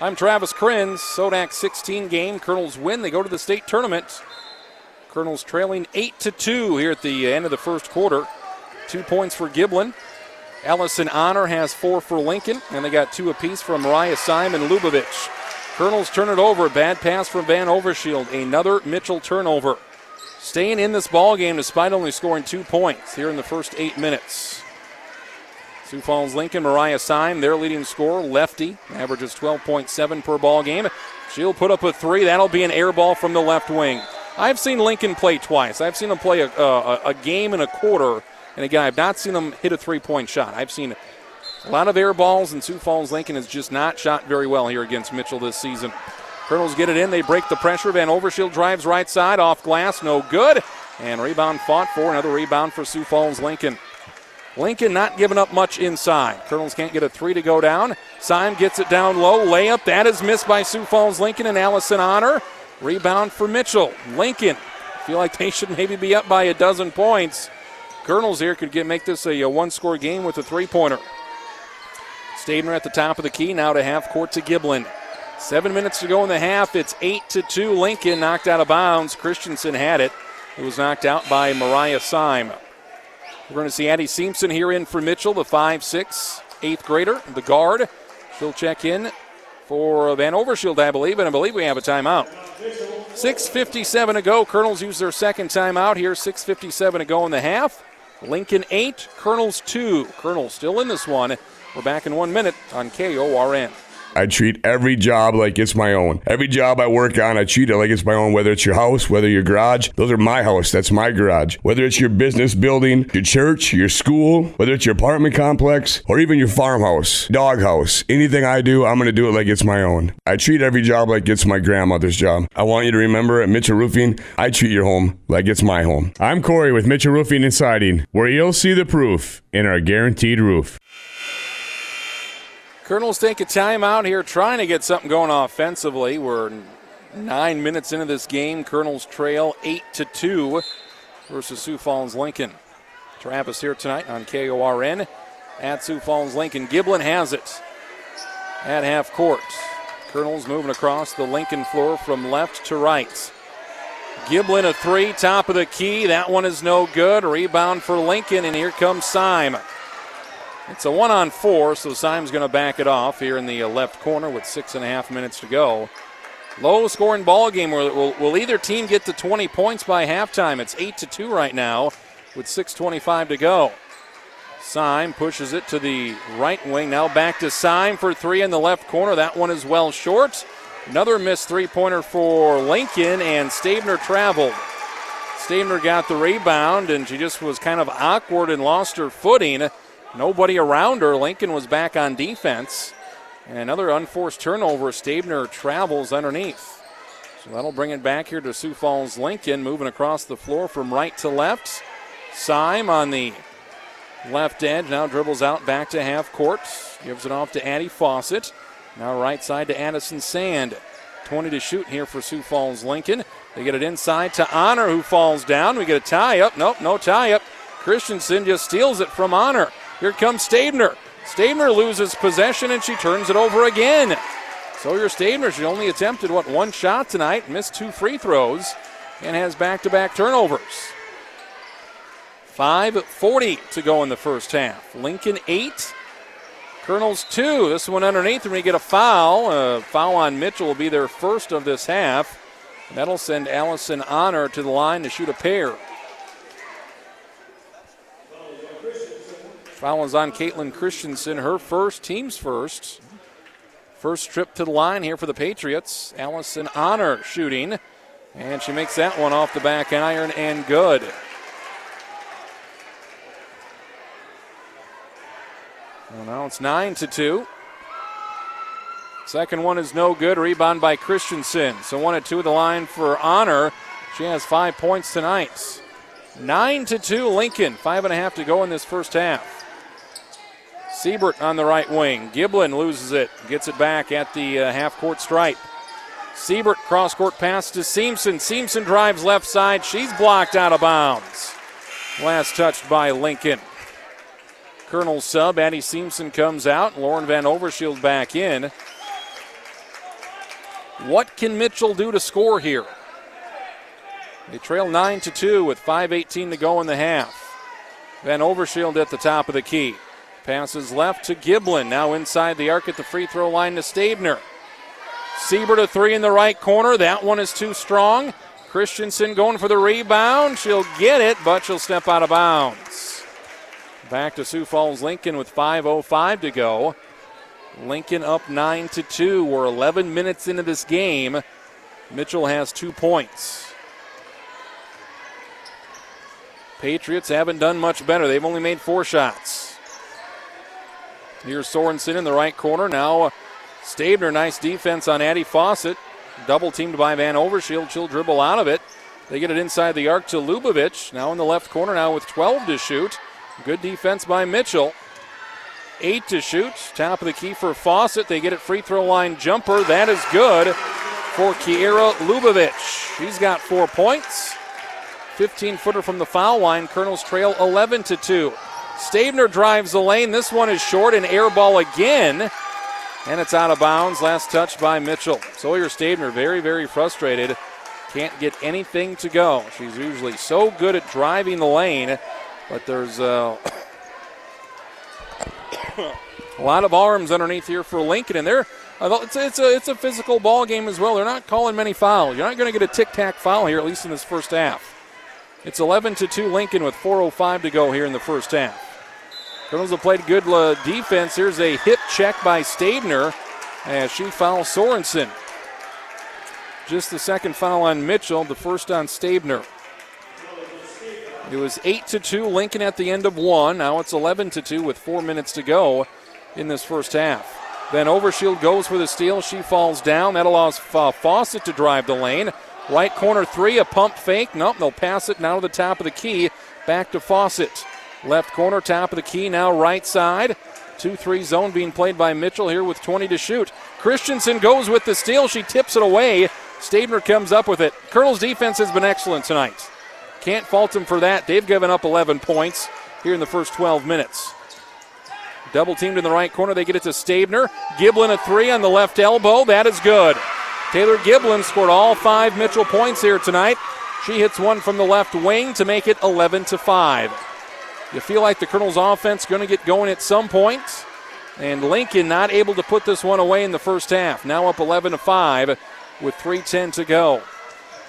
B: I'm Travis Krenz. Sodak 16 game. Colonels win. They go to the state tournament. Colonels trailing 8 to 2 here at the end of the first quarter. Two points for Giblin. Allison Honor has four for Lincoln, and they got two apiece from Mariah Simon Lubavitch. Colonels turn it over. Bad pass from Van Overshield. Another Mitchell turnover. Staying in this ball game despite only scoring two points here in the first eight minutes. Sioux Falls Lincoln, Mariah Syme, their leading scorer, lefty, averages 12.7 per ball game. She'll put up a three. That'll be an air ball from the left wing. I've seen Lincoln play twice. I've seen them play a, a, a game and a quarter, and again, I've not seen them hit a three point shot. I've seen a lot of air balls, and Sioux Falls Lincoln has just not shot very well here against Mitchell this season. Colonels get it in. They break the pressure. Van Overshield drives right side, off glass, no good. And rebound fought for. Another rebound for Sioux Falls Lincoln. Lincoln not giving up much inside. Colonels can't get a three to go down. Syme gets it down low. Layup. That is missed by Sioux Falls Lincoln and Allison Honor. Rebound for Mitchell. Lincoln feel like they should maybe be up by a dozen points. Colonels here could get make this a, a one score game with a three pointer. Stabner at the top of the key. Now to half court to Giblin. Seven minutes to go in the half. It's eight to two. Lincoln knocked out of bounds. Christensen had it. It was knocked out by Mariah Syme. We're going to see Addie Simpson here in for Mitchell, the 5'6", eighth grader, the guard. She'll check in for Van Overshield, I believe, and I believe we have a timeout. 6.57 to go. Colonels use their second timeout here. 6.57 to go in the half. Lincoln 8, Colonels 2. Colonels still in this one. We're back in one minute on KORN.
K: I treat every job like it's my own. Every job I work on, I treat it like it's my own, whether it's your house, whether your garage. Those are my house. That's my garage. Whether it's your business building, your church, your school, whether it's your apartment complex, or even your farmhouse, doghouse. Anything I do, I'm going to do it like it's my own. I treat every job like it's my grandmother's job. I want you to remember at Mitchell Roofing, I treat your home like it's my home. I'm Corey with Mitchell Roofing and Siding, where you'll see the proof in our guaranteed roof.
B: Colonels take a timeout here, trying to get something going offensively. We're nine minutes into this game. Colonels trail eight to two versus Sioux Falls Lincoln. Travis here tonight on KORN at Sioux Falls Lincoln. Giblin has it at half court. Colonels moving across the Lincoln floor from left to right. Giblin a three, top of the key. That one is no good. Rebound for Lincoln, and here comes Syme. It's a one on four, so Syme's going to back it off here in the left corner with six and a half minutes to go. Low scoring ball game where will, will either team get to 20 points by halftime. It's 8 to 2 right now with 6.25 to go. Syme pushes it to the right wing. Now back to Syme for three in the left corner. That one is well short. Another missed three pointer for Lincoln, and Stabner traveled. Stabner got the rebound, and she just was kind of awkward and lost her footing. Nobody around her. Lincoln was back on defense. And another unforced turnover. Stabner travels underneath. So that'll bring it back here to Sioux Falls Lincoln, moving across the floor from right to left. Syme on the left edge now dribbles out back to half court. Gives it off to Addie Fawcett. Now right side to Addison Sand. 20 to shoot here for Sioux Falls Lincoln. They get it inside to Honor, who falls down. We get a tie up. Nope, no tie up. Christensen just steals it from Honor. Here comes Stabner. Stabner loses possession and she turns it over again. Sawyer Stabner, she only attempted, what, one shot tonight, missed two free throws, and has back to back turnovers. 5.40 to go in the first half. Lincoln 8, Colonels 2. This one underneath, and we get a foul. A foul on Mitchell will be their first of this half. That'll send Allison Honor to the line to shoot a pair. Foul is on Caitlin Christensen, her first, team's first. First trip to the line here for the Patriots. Allison Honor shooting, and she makes that one off the back iron and good. Well, now it's 9 to 2. Second one is no good. Rebound by Christensen. So one at two of the line for Honor. She has five points tonight. Nine to two, Lincoln. Five and a half to go in this first half. Siebert on the right wing. Giblin loses it, gets it back at the uh, half court stripe. Siebert cross court pass to Simpson. Simpson drives left side. She's blocked out of bounds. Last touched by Lincoln. Colonel sub, Addie Simpson comes out. Lauren Van Overshield back in. What can Mitchell do to score here? They trail 9 to 2 with 5.18 to go in the half. Van Overshield at the top of the key. Passes left to Giblin. Now inside the arc at the free throw line to Stabner. Siebert a three in the right corner. That one is too strong. Christensen going for the rebound. She'll get it, but she'll step out of bounds. Back to Sioux Falls Lincoln with 5.05 to go. Lincoln up 9 to 2. We're 11 minutes into this game. Mitchell has two points. Patriots haven't done much better. They've only made four shots. Here's Sorensen in the right corner. Now uh, Stabner, nice defense on Addie Fawcett. Double teamed by Van Overshield. She'll dribble out of it. They get it inside the arc to Lubavitch. Now in the left corner, now with 12 to shoot. Good defense by Mitchell. Eight to shoot. Top of the key for Fawcett. They get it free throw line jumper. That is good for Kiera Lubavitch. She's got four points. 15 footer from the foul line. Colonels trail 11 to 2. Stabner drives the lane. This one is short and air ball again. And it's out of bounds. Last touch by Mitchell. Sawyer Stabner very, very frustrated. Can't get anything to go. She's usually so good at driving the lane, but there's uh, [COUGHS] a lot of arms underneath here for Lincoln, and they're it's, it's a it's a physical ball game as well. They're not calling many fouls. You're not going to get a tic tac foul here, at least in this first half. It's 11 to two Lincoln with 4:05 to go here in the first half. Colonels have played good uh, defense. Here's a hip check by Stabner as she fouls Sorensen. Just the second foul on Mitchell, the first on Stabner. It was 8 to 2 Lincoln at the end of one. Now it's 11 to 2 with 4 minutes to go in this first half. Van Overshield goes for the steal. She falls down. That allows Fawcett to drive the lane. Right corner three, a pump fake. Nope, they'll pass it now to the top of the key. Back to Fawcett. Left corner, top of the key, now right side. 2 3 zone being played by Mitchell here with 20 to shoot. Christensen goes with the steal. She tips it away. Stabner comes up with it. Colonel's defense has been excellent tonight. Can't fault them for that. They've given up 11 points here in the first 12 minutes. Double teamed in the right corner. They get it to Stabner. Giblin a three on the left elbow. That is good. Taylor Giblin scored all five Mitchell points here tonight. She hits one from the left wing to make it 11 to 5. You feel like the Colonels' offense going to get going at some point. And Lincoln not able to put this one away in the first half. Now up 11 to 5 with 3:10 to go.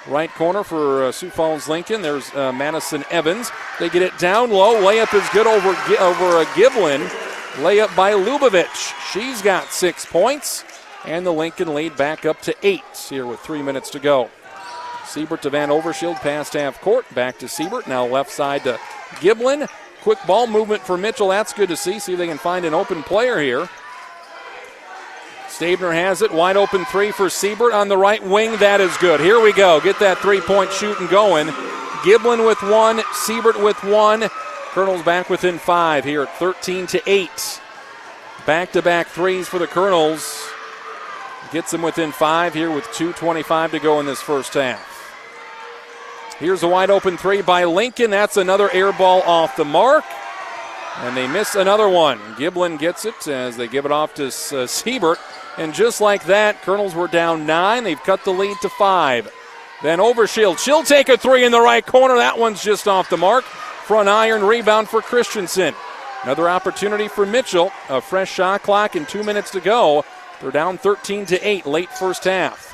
B: Right corner for uh, Sioux Falls Lincoln. There's uh, Madison Evans. They get it down low. Layup is good over over a Giblin. Layup by Lubavitch. She's got six points, and the Lincoln lead back up to eight here with three minutes to go. Siebert to Van Overshield past half court. Back to Siebert. Now left side to Giblin. Quick ball movement for Mitchell. That's good to see. See if they can find an open player here. Stabner has it. Wide open three for Siebert on the right wing. That is good. Here we go. Get that three point shooting going. Giblin with one. Siebert with one. Colonels back within five here at 13 to 8. Back to back threes for the Colonels. Gets them within five here with 2.25 to go in this first half. Here's a wide open three by Lincoln. That's another air ball off the mark. And they miss another one. Giblin gets it as they give it off to uh, Siebert. And just like that, Colonels were down nine. They've cut the lead to five. Van Overshield. She'll take a three in the right corner. That one's just off the mark. Front iron rebound for Christensen. Another opportunity for Mitchell. A fresh shot clock and two minutes to go. They're down 13 to 8 late first half.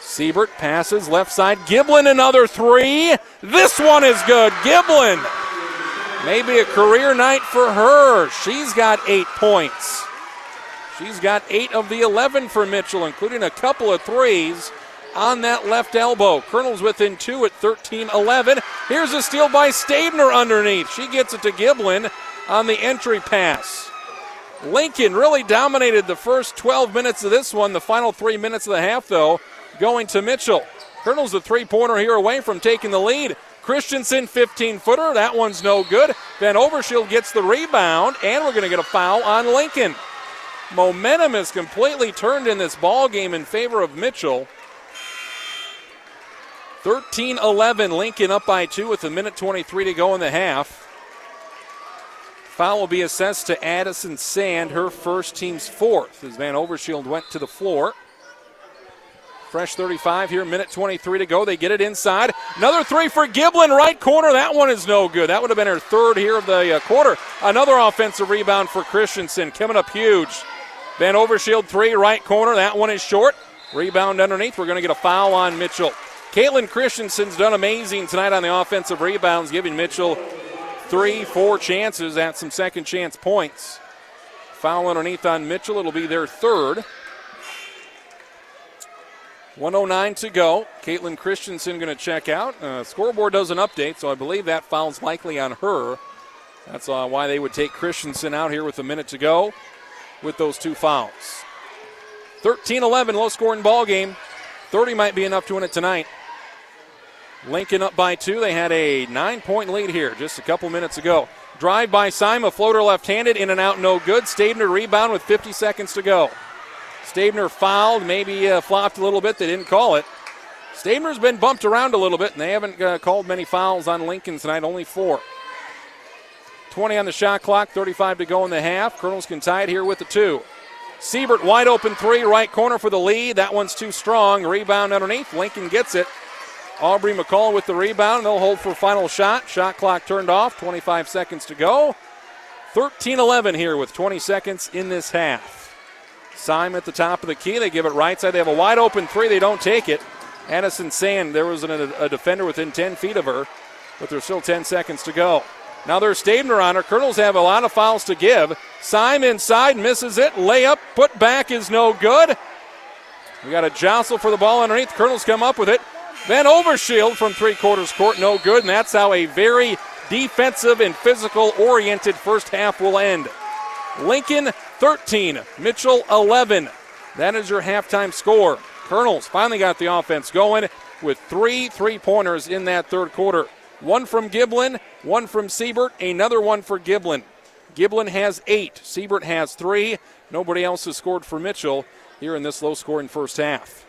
B: Siebert passes left side. Giblin another three. This one is good. Giblin. Maybe a career night for her. She's got eight points. She's got eight of the 11 for Mitchell, including a couple of threes on that left elbow. Colonel's within two at 13 11. Here's a steal by Stabner underneath. She gets it to Giblin on the entry pass. Lincoln really dominated the first 12 minutes of this one. The final three minutes of the half, though, going to Mitchell. Colonel's a three pointer here away from taking the lead. Christensen, 15 footer. That one's no good. Van Overshield gets the rebound, and we're going to get a foul on Lincoln. Momentum is completely turned in this ball game in favor of Mitchell. 13 11, Lincoln up by two with a minute 23 to go in the half. Foul will be assessed to Addison Sand, her first team's fourth, as Van Overshield went to the floor. Fresh 35 here, minute 23 to go. They get it inside. Another three for Giblin, right corner. That one is no good. That would have been her third here of the uh, quarter. Another offensive rebound for Christensen, coming up huge. Van Overshield three, right corner. That one is short. Rebound underneath. We're going to get a foul on Mitchell. Caitlin Christensen's done amazing tonight on the offensive rebounds, giving Mitchell three, four chances at some second chance points. Foul underneath on Mitchell. It'll be their third. 109 to go. Caitlin Christensen going to check out. Uh, scoreboard doesn't update, so I believe that foul's likely on her. That's uh, why they would take Christensen out here with a minute to go with those two fouls. 13 11, low scoring ball game. 30 might be enough to win it tonight. Lincoln up by two. They had a nine point lead here just a couple minutes ago. Drive by Sima, floater left handed, in and out, no good. Stabner rebound with 50 seconds to go. Stabner fouled, maybe uh, flopped a little bit. They didn't call it. Stabner's been bumped around a little bit, and they haven't uh, called many fouls on Lincoln tonight, only four. 20 on the shot clock, 35 to go in the half. Colonels can tie it here with the two. Siebert wide open three, right corner for the lead. That one's too strong. Rebound underneath. Lincoln gets it. Aubrey McCall with the rebound. They'll hold for final shot. Shot clock turned off. 25 seconds to go. 13 11 here with 20 seconds in this half. Syme at the top of the key. They give it right side. They have a wide open three. They don't take it. Addison Sand, there was an, a defender within 10 feet of her, but there's still 10 seconds to go. Now there's Stabner on her. Colonels have a lot of fouls to give. Syme inside, misses it. Layup, put back is no good. We got a jostle for the ball underneath. Colonels come up with it. Van Overshield from three quarters court, no good. And that's how a very defensive and physical oriented first half will end. Lincoln 13, Mitchell 11. That is your halftime score. Colonels finally got the offense going with three three pointers in that third quarter. One from Giblin, one from Siebert, another one for Giblin. Giblin has eight, Siebert has three. Nobody else has scored for Mitchell here in this low scoring first half.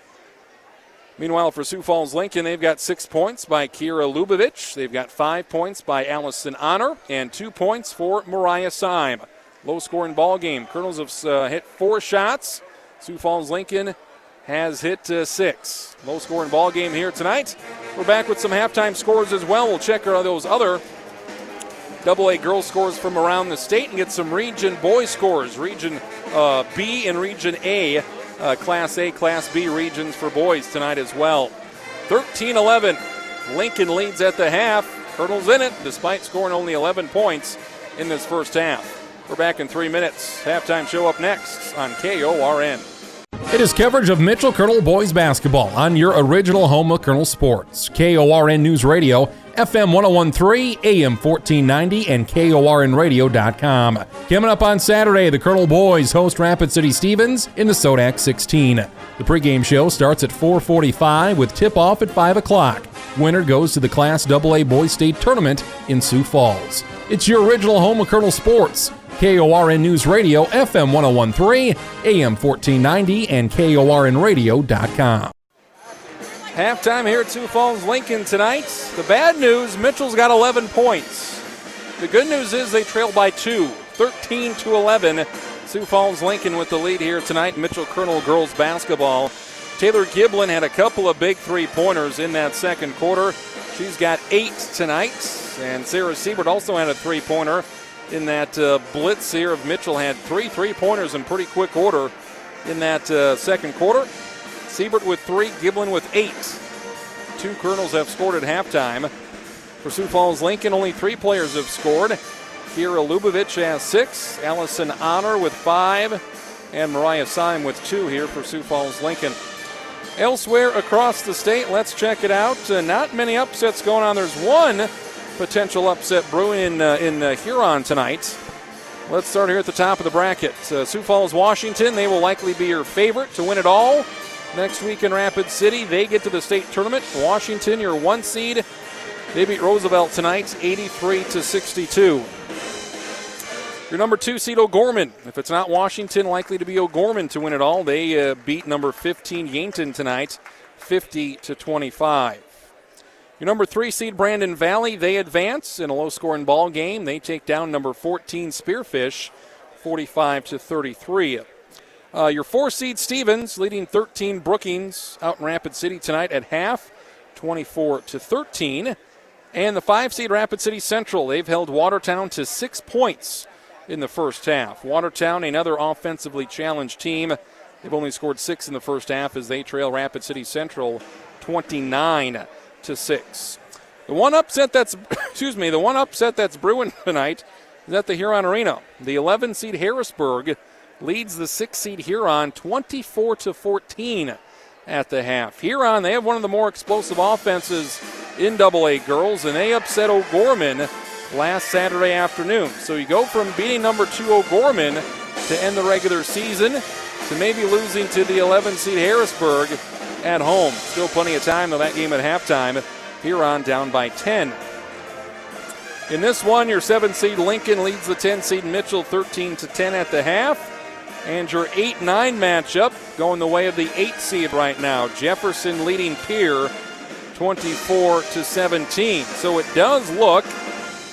B: Meanwhile, for Sioux Falls Lincoln, they've got six points by Kira Lubavitch. They've got five points by Allison Honor and two points for Mariah Syme. Low scoring ball game. Colonels have uh, hit four shots. Sioux Falls Lincoln has hit uh, six. Low scoring ball game here tonight. We're back with some halftime scores as well. We'll check out those other double A girls scores from around the state and get some region boys scores. Region uh, B and Region A, uh, Class A, Class B regions for boys tonight as well. 13 11. Lincoln leads at the half. Colonels in it despite scoring only 11 points in this first half. We're back in three minutes. Halftime show up next on KORN.
L: It is coverage of Mitchell Colonel boys basketball on your original home of Colonel Sports. KORN News Radio, FM 1013, AM 1490, and KORNradio.com. Coming up on Saturday, the Colonel boys host Rapid City Stevens in the Sodak 16. The pregame show starts at 445 with tip-off at 5 o'clock. Winner goes to the Class AA Boys State Tournament in Sioux Falls. It's your original home of Colonel Sports. KORN News Radio, FM 1013, AM 1490, and KORNradio.com.
B: Halftime here at Sioux Falls Lincoln tonight. The bad news Mitchell's got 11 points. The good news is they trail by two, 13 to 11. Sioux Falls Lincoln with the lead here tonight. Mitchell Colonel girls basketball. Taylor Giblin had a couple of big three pointers in that second quarter. She's got eight tonight. And Sarah Siebert also had a three pointer in that uh, blitz here of Mitchell had three three pointers in pretty quick order in that uh, second quarter. Siebert with three, Giblin with eight. Two Colonels have scored at halftime. For Sioux Falls Lincoln, only three players have scored. Kira Lubavitch has six, Allison Honor with five, and Mariah Syme with two here for Sioux Falls Lincoln. Elsewhere across the state, let's check it out. Uh, not many upsets going on. There's one potential upset brewing in, uh, in uh, Huron tonight. Let's start here at the top of the bracket. Uh, Sioux Falls, Washington, they will likely be your favorite to win it all. Next week in Rapid City, they get to the state tournament. Washington, your one seed. They beat Roosevelt tonight, 83 to 62. Your number two seed, O'Gorman. If it's not Washington, likely to be O'Gorman to win it all. They uh, beat number 15 Yankton tonight, 50 to 25. Your number three seed Brandon Valley, they advance in a low scoring ball game. They take down number 14 Spearfish, 45 to 33. Uh, your four seed Stevens leading 13 Brookings out in Rapid City tonight at half, 24 to 13. And the five seed Rapid City Central, they've held Watertown to six points in the first half. Watertown, another offensively challenged team. They've only scored six in the first half as they trail Rapid City Central 29 to 6. The one upset that's [COUGHS] excuse me, the one upset that's brewing tonight is at the Huron Arena. The 11 seed Harrisburg leads the 6 seed Huron 24 to 14 at the half. Huron, they have one of the more explosive offenses in Double A girls, and they upset O'Gorman last Saturday afternoon. So you go from beating number two O'Gorman to end the regular season to maybe losing to the 11 seed Harrisburg at home. Still plenty of time, though, that game at halftime. Huron down by 10. In this one, your 7 seed Lincoln leads the 10 seed Mitchell 13 to 10 at the half. And your 8 9 matchup going the way of the 8 seed right now. Jefferson leading Pierre 24 to 17. So it does look,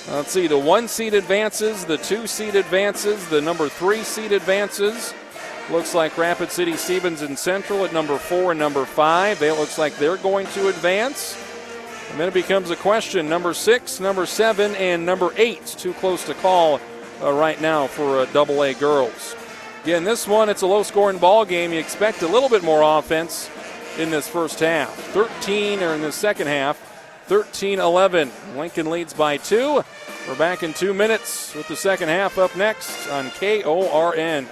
B: let's see, the 1 seed advances, the 2 seed advances, the number 3 seed advances. Looks like Rapid City Stevens and Central at number 4 and number 5. It looks like they're going to advance. And then it becomes a question number 6, number 7, and number 8. Too close to call uh, right now for uh, double A girls. Again, this one, it's a low scoring ball game. You expect a little bit more offense in this first half. 13, or in the second half, 13 11. Lincoln leads by two. We're back in two minutes with the second half up next on KORN.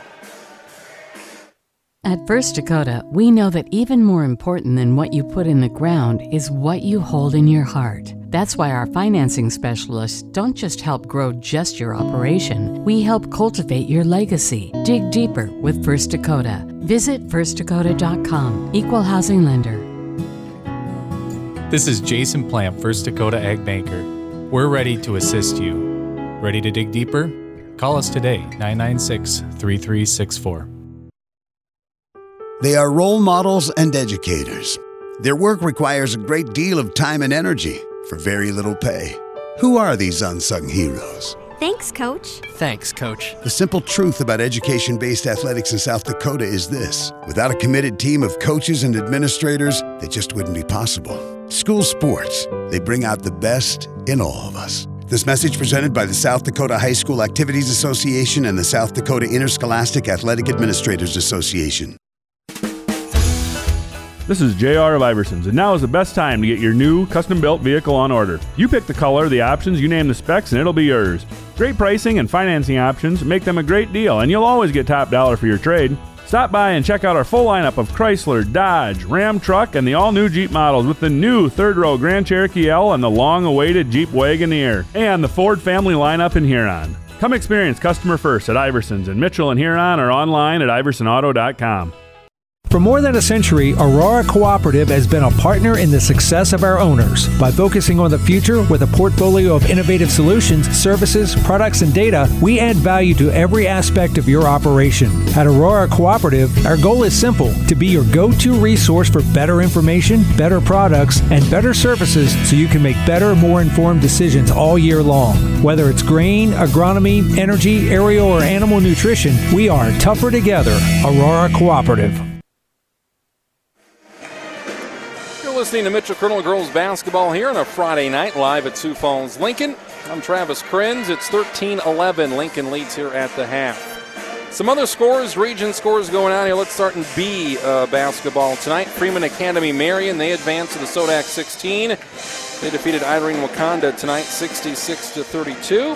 M: At First Dakota, we know that even more important than what you put in the ground is what you hold in your heart. That's why our financing specialists don't just help grow just your operation, we help cultivate your legacy. Dig deeper with First Dakota. Visit firstdakota.com. Equal housing lender.
N: This is Jason Plant, First Dakota Ag Banker. We're ready to assist you. Ready to dig deeper? Call us today, 996 3364.
O: They are role models and educators. Their work requires a great deal of time and energy for very little pay. Who are these unsung heroes?
P: Thanks, Coach.
Q: Thanks, Coach.
O: The simple truth about education based athletics in South Dakota is this without a committed team of coaches and administrators, they just wouldn't be possible. School sports, they bring out the best in all of us. This message presented by the South Dakota High School Activities Association and the South Dakota Interscholastic Athletic Administrators Association.
I: This is JR of Iversons, and now is the best time to get your new custom built vehicle on order. You pick the color, the options, you name the specs, and it'll be yours. Great pricing and financing options make them a great deal, and you'll always get top dollar for your trade. Stop by and check out our full lineup of Chrysler, Dodge, Ram truck, and the all new Jeep models with the new third row Grand Cherokee L and the long awaited Jeep Wagoneer, and the Ford family lineup in Huron. Come experience customer first at Iversons and Mitchell and Huron or online at iversonauto.com.
J: For more than a century, Aurora Cooperative has been a partner in the success of our owners. By focusing on the future with a portfolio of innovative solutions, services, products, and data, we add value to every aspect of your operation. At Aurora Cooperative, our goal is simple to be your go to resource for better information, better products, and better services so you can make better, more informed decisions all year long. Whether it's grain, agronomy, energy, aerial, or animal nutrition, we are tougher together. Aurora Cooperative.
B: Listening to Mitchell Colonel Girls Basketball here on a Friday night live at Sioux Falls, Lincoln. I'm Travis Krenz. It's 13 11. Lincoln leads here at the half. Some other scores, region scores going on here. Let's start in B uh, basketball tonight. Freeman Academy Marion, they advance to the Sodak 16. They defeated Irene Wakonda tonight 66 to 32.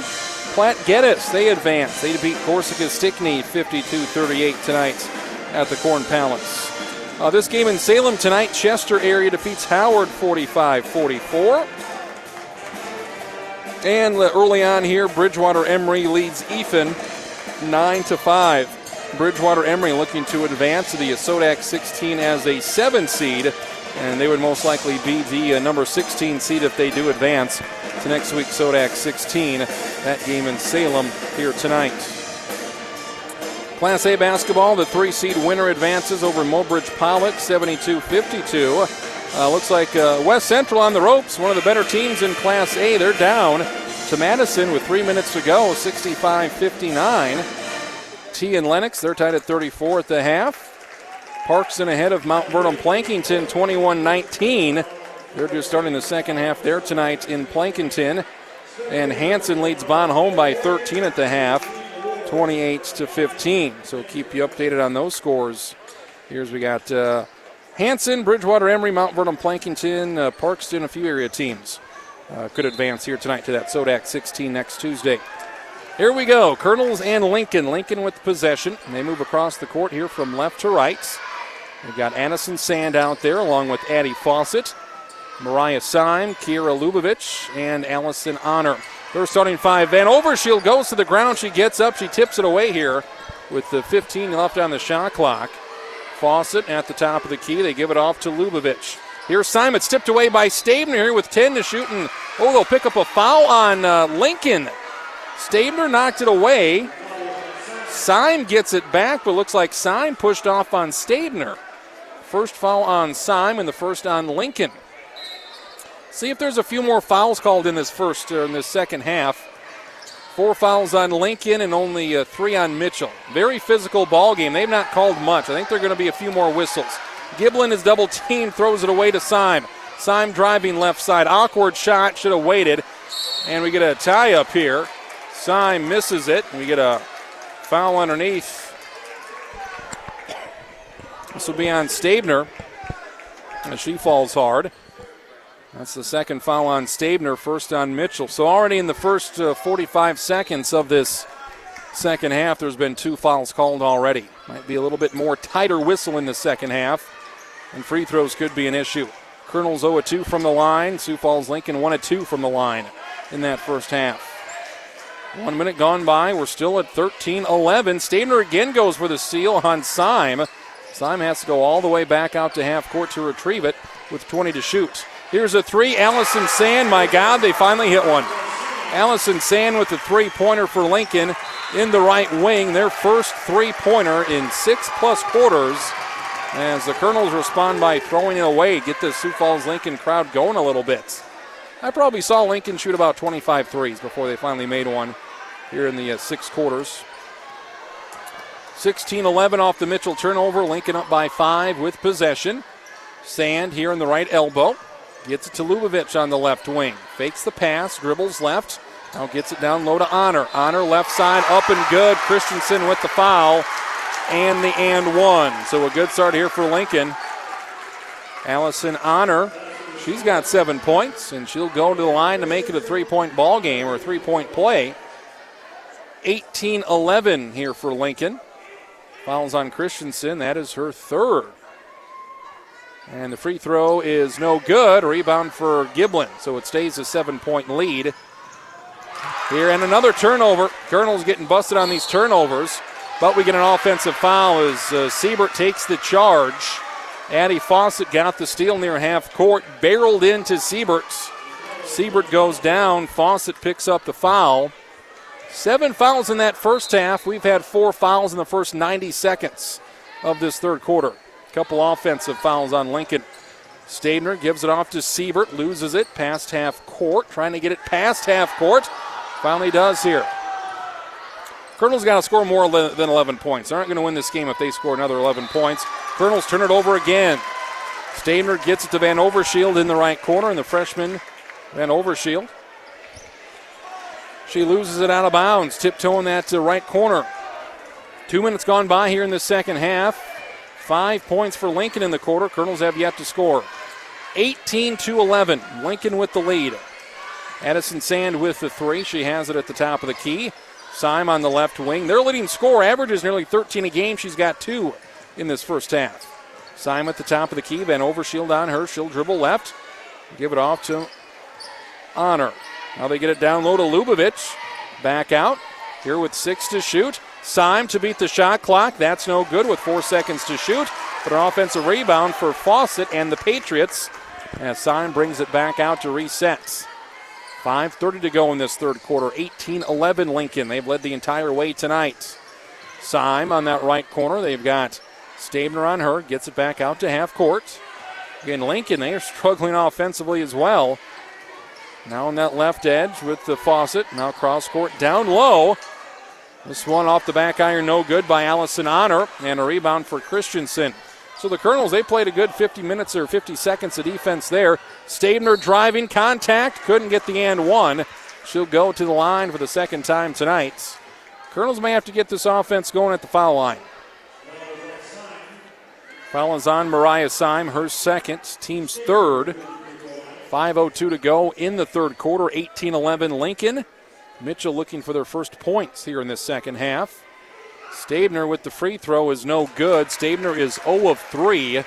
B: Platte Geddes, they advance. They defeat Corsica Stickney 52 38 tonight at the Corn Palace. Uh, this game in Salem tonight, Chester area defeats Howard 45 44. And early on here, Bridgewater Emery leads Ethan 9 to 5. Bridgewater Emery looking to advance to the Sodak 16 as a 7 seed, and they would most likely be the uh, number 16 seed if they do advance to next week Sodak 16. That game in Salem here tonight. Class A basketball, the three seed winner advances over Mobridge Pollock 72 52. Uh, looks like uh, West Central on the ropes, one of the better teams in Class A. They're down to Madison with three minutes to go, 65 59. Tea and Lennox, they're tied at 34 at the half. Parkston ahead of Mount Vernon Plankinton 21 19. They're just starting the second half there tonight in Plankinton. And Hanson leads Bon Homme by 13 at the half. 28 to 15. So keep you updated on those scores. Here's we got uh, Hanson, Bridgewater, Emery, Mount Vernon, Plankinton, uh, Parkston, a few area teams uh, could advance here tonight to that Sodak 16 next Tuesday. Here we go. Colonels and Lincoln. Lincoln with possession. They move across the court here from left to right. We've got Addison Sand out there along with Addie Fawcett, Mariah Syme, Kira Lubavitch, and Allison Honor. Their starting five. Van Overshield goes to the ground. She gets up. She tips it away here with the 15 left on the shot clock. Fawcett at the top of the key. They give it off to Lubavitch. Here's Simon. Tipped away by Stabner here with 10 to shoot. And, oh, they'll pick up a foul on uh, Lincoln. Stabner knocked it away. Syme gets it back, but looks like Syme pushed off on Stabner. First foul on Syme and the first on Lincoln. See if there's a few more fouls called in this first or in this second half. Four fouls on Lincoln and only uh, three on Mitchell. Very physical ball game. They've not called much. I think they're going to be a few more whistles. Giblin is double team, throws it away to Syme. Syme driving left side. Awkward shot, should have waited. And we get a tie up here. Syme misses it. We get a foul underneath. This will be on Stabner. And she falls hard. That's the second foul on Stabner, first on Mitchell. So already in the first uh, 45 seconds of this second half, there's been two fouls called already. Might be a little bit more tighter whistle in the second half, and free throws could be an issue. Colonel's 0 2 from the line. Sioux Falls Lincoln 1 2 from the line in that first half. One minute gone by. We're still at 13 11. Stabner again goes for the seal on Syme. Syme has to go all the way back out to half court to retrieve it with 20 to shoot. Here's a three. Addison Sand. My God, they finally hit one. Addison Sand with the three pointer for Lincoln in the right wing. Their first three pointer in six plus quarters. As the Colonels respond by throwing it away, get the Sioux Falls Lincoln crowd going a little bit. I probably saw Lincoln shoot about 25 threes before they finally made one here in the uh, six quarters. 16 11 off the Mitchell turnover. Lincoln up by five with possession. Sand here in the right elbow. Gets it to Lubavitch on the left wing. Fakes the pass, dribbles left. Now gets it down low to Honor. Honor left side up and good. Christensen with the foul and the and one. So a good start here for Lincoln. Allison Honor, she's got seven points, and she'll go to the line to make it a three point ball game or three point play. 18 11 here for Lincoln. Fouls on Christensen. That is her third. And the free throw is no good. Rebound for Giblin. So it stays a seven point lead. Here and another turnover. Colonel's getting busted on these turnovers. But we get an offensive foul as uh, Siebert takes the charge. Addie Fawcett got the steal near half court, barreled into Siebert. Siebert goes down. Fawcett picks up the foul. Seven fouls in that first half. We've had four fouls in the first 90 seconds of this third quarter. Couple offensive fouls on Lincoln. Stabner gives it off to Siebert, loses it past half court, trying to get it past half court. Finally does here. Colonel's got to score more than 11 points. They aren't going to win this game if they score another 11 points. Colonel's turn it over again. Stabner gets it to Van Overshield in the right corner, and the freshman Van Overshield. She loses it out of bounds, tiptoeing that to right corner. Two minutes gone by here in the second half. Five points for Lincoln in the quarter. Colonels have yet to score. 18 to 11. Lincoln with the lead. Addison Sand with the three. She has it at the top of the key. Syme on the left wing. Their leading score averages nearly 13 a game. She's got two in this first half. Syme at the top of the key. Van Overshield on her. She'll dribble left. Give it off to Honor. Now they get it down low to Lubavitch. Back out. Here with six to shoot. Syme to beat the shot clock. That's no good with four seconds to shoot. But an offensive rebound for Fawcett and the Patriots as Syme brings it back out to resets. 5.30 to go in this third quarter. 18 11 Lincoln. They've led the entire way tonight. Syme on that right corner. They've got Stabner on her. Gets it back out to half court. Again, Lincoln, they are [LAUGHS] struggling offensively as well. Now on that left edge with the Fawcett. Now cross court down low. This one off the back iron, no good by Allison Honor, and a rebound for Christensen. So the Colonels, they played a good 50 minutes or 50 seconds of defense there. Stabner driving contact, couldn't get the and one. She'll go to the line for the second time tonight. Colonels may have to get this offense going at the foul line. Foul is on Mariah Syme, her second, team's third. 5.02 to go in the third quarter, 18 11 Lincoln. Mitchell looking for their first points here in the second half. Stabner with the free throw is no good. Stabner is 0 of 3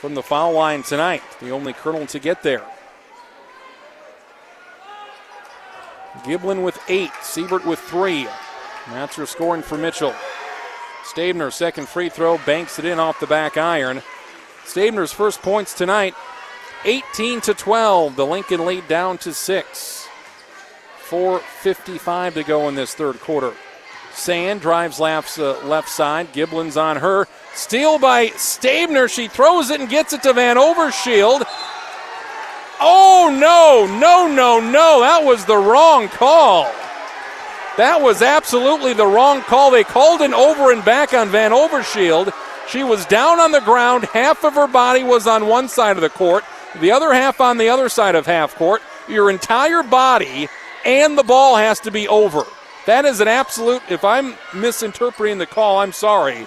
B: from the foul line tonight, the only Colonel to get there. Giblin with 8, Siebert with 3. That's your scoring for Mitchell. Stabner, second free throw, banks it in off the back iron. Stabner's first points tonight, 18 to 12. The Lincoln lead down to 6. 4.55 to go in this third quarter. Sand drives uh, left side. Giblin's on her. Steal by Stabner. She throws it and gets it to Van Overshield. Oh, no, no, no, no. That was the wrong call. That was absolutely the wrong call. They called an over and back on Van Overshield. She was down on the ground. Half of her body was on one side of the court, the other half on the other side of half court. Your entire body and the ball has to be over. That is an absolute, if I'm misinterpreting the call, I'm sorry.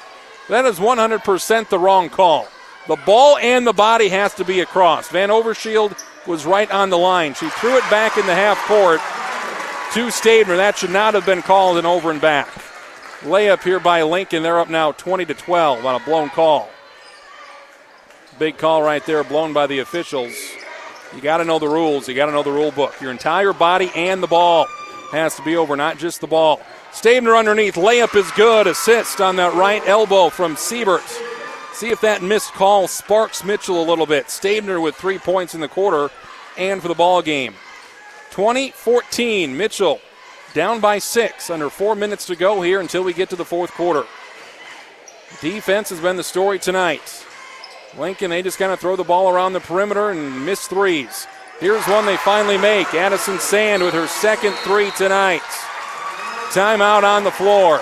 B: That is 100% the wrong call. The ball and the body has to be across. Van Overshield was right on the line. She threw it back in the half court to Stabner. That should not have been called an over and back. Layup here by Lincoln. They're up now 20 to 12 on a blown call. Big call right there, blown by the officials. You got to know the rules. You got to know the rule book. Your entire body and the ball has to be over, not just the ball. Stabner underneath. Layup is good. Assist on that right elbow from Siebert. See if that missed call sparks Mitchell a little bit. Stabner with three points in the quarter and for the ball game. 20 14. Mitchell down by six. Under four minutes to go here until we get to the fourth quarter. Defense has been the story tonight. Lincoln, they just kind of throw the ball around the perimeter and miss threes. Here's one they finally make. Addison Sand with her second three tonight. Timeout on the floor.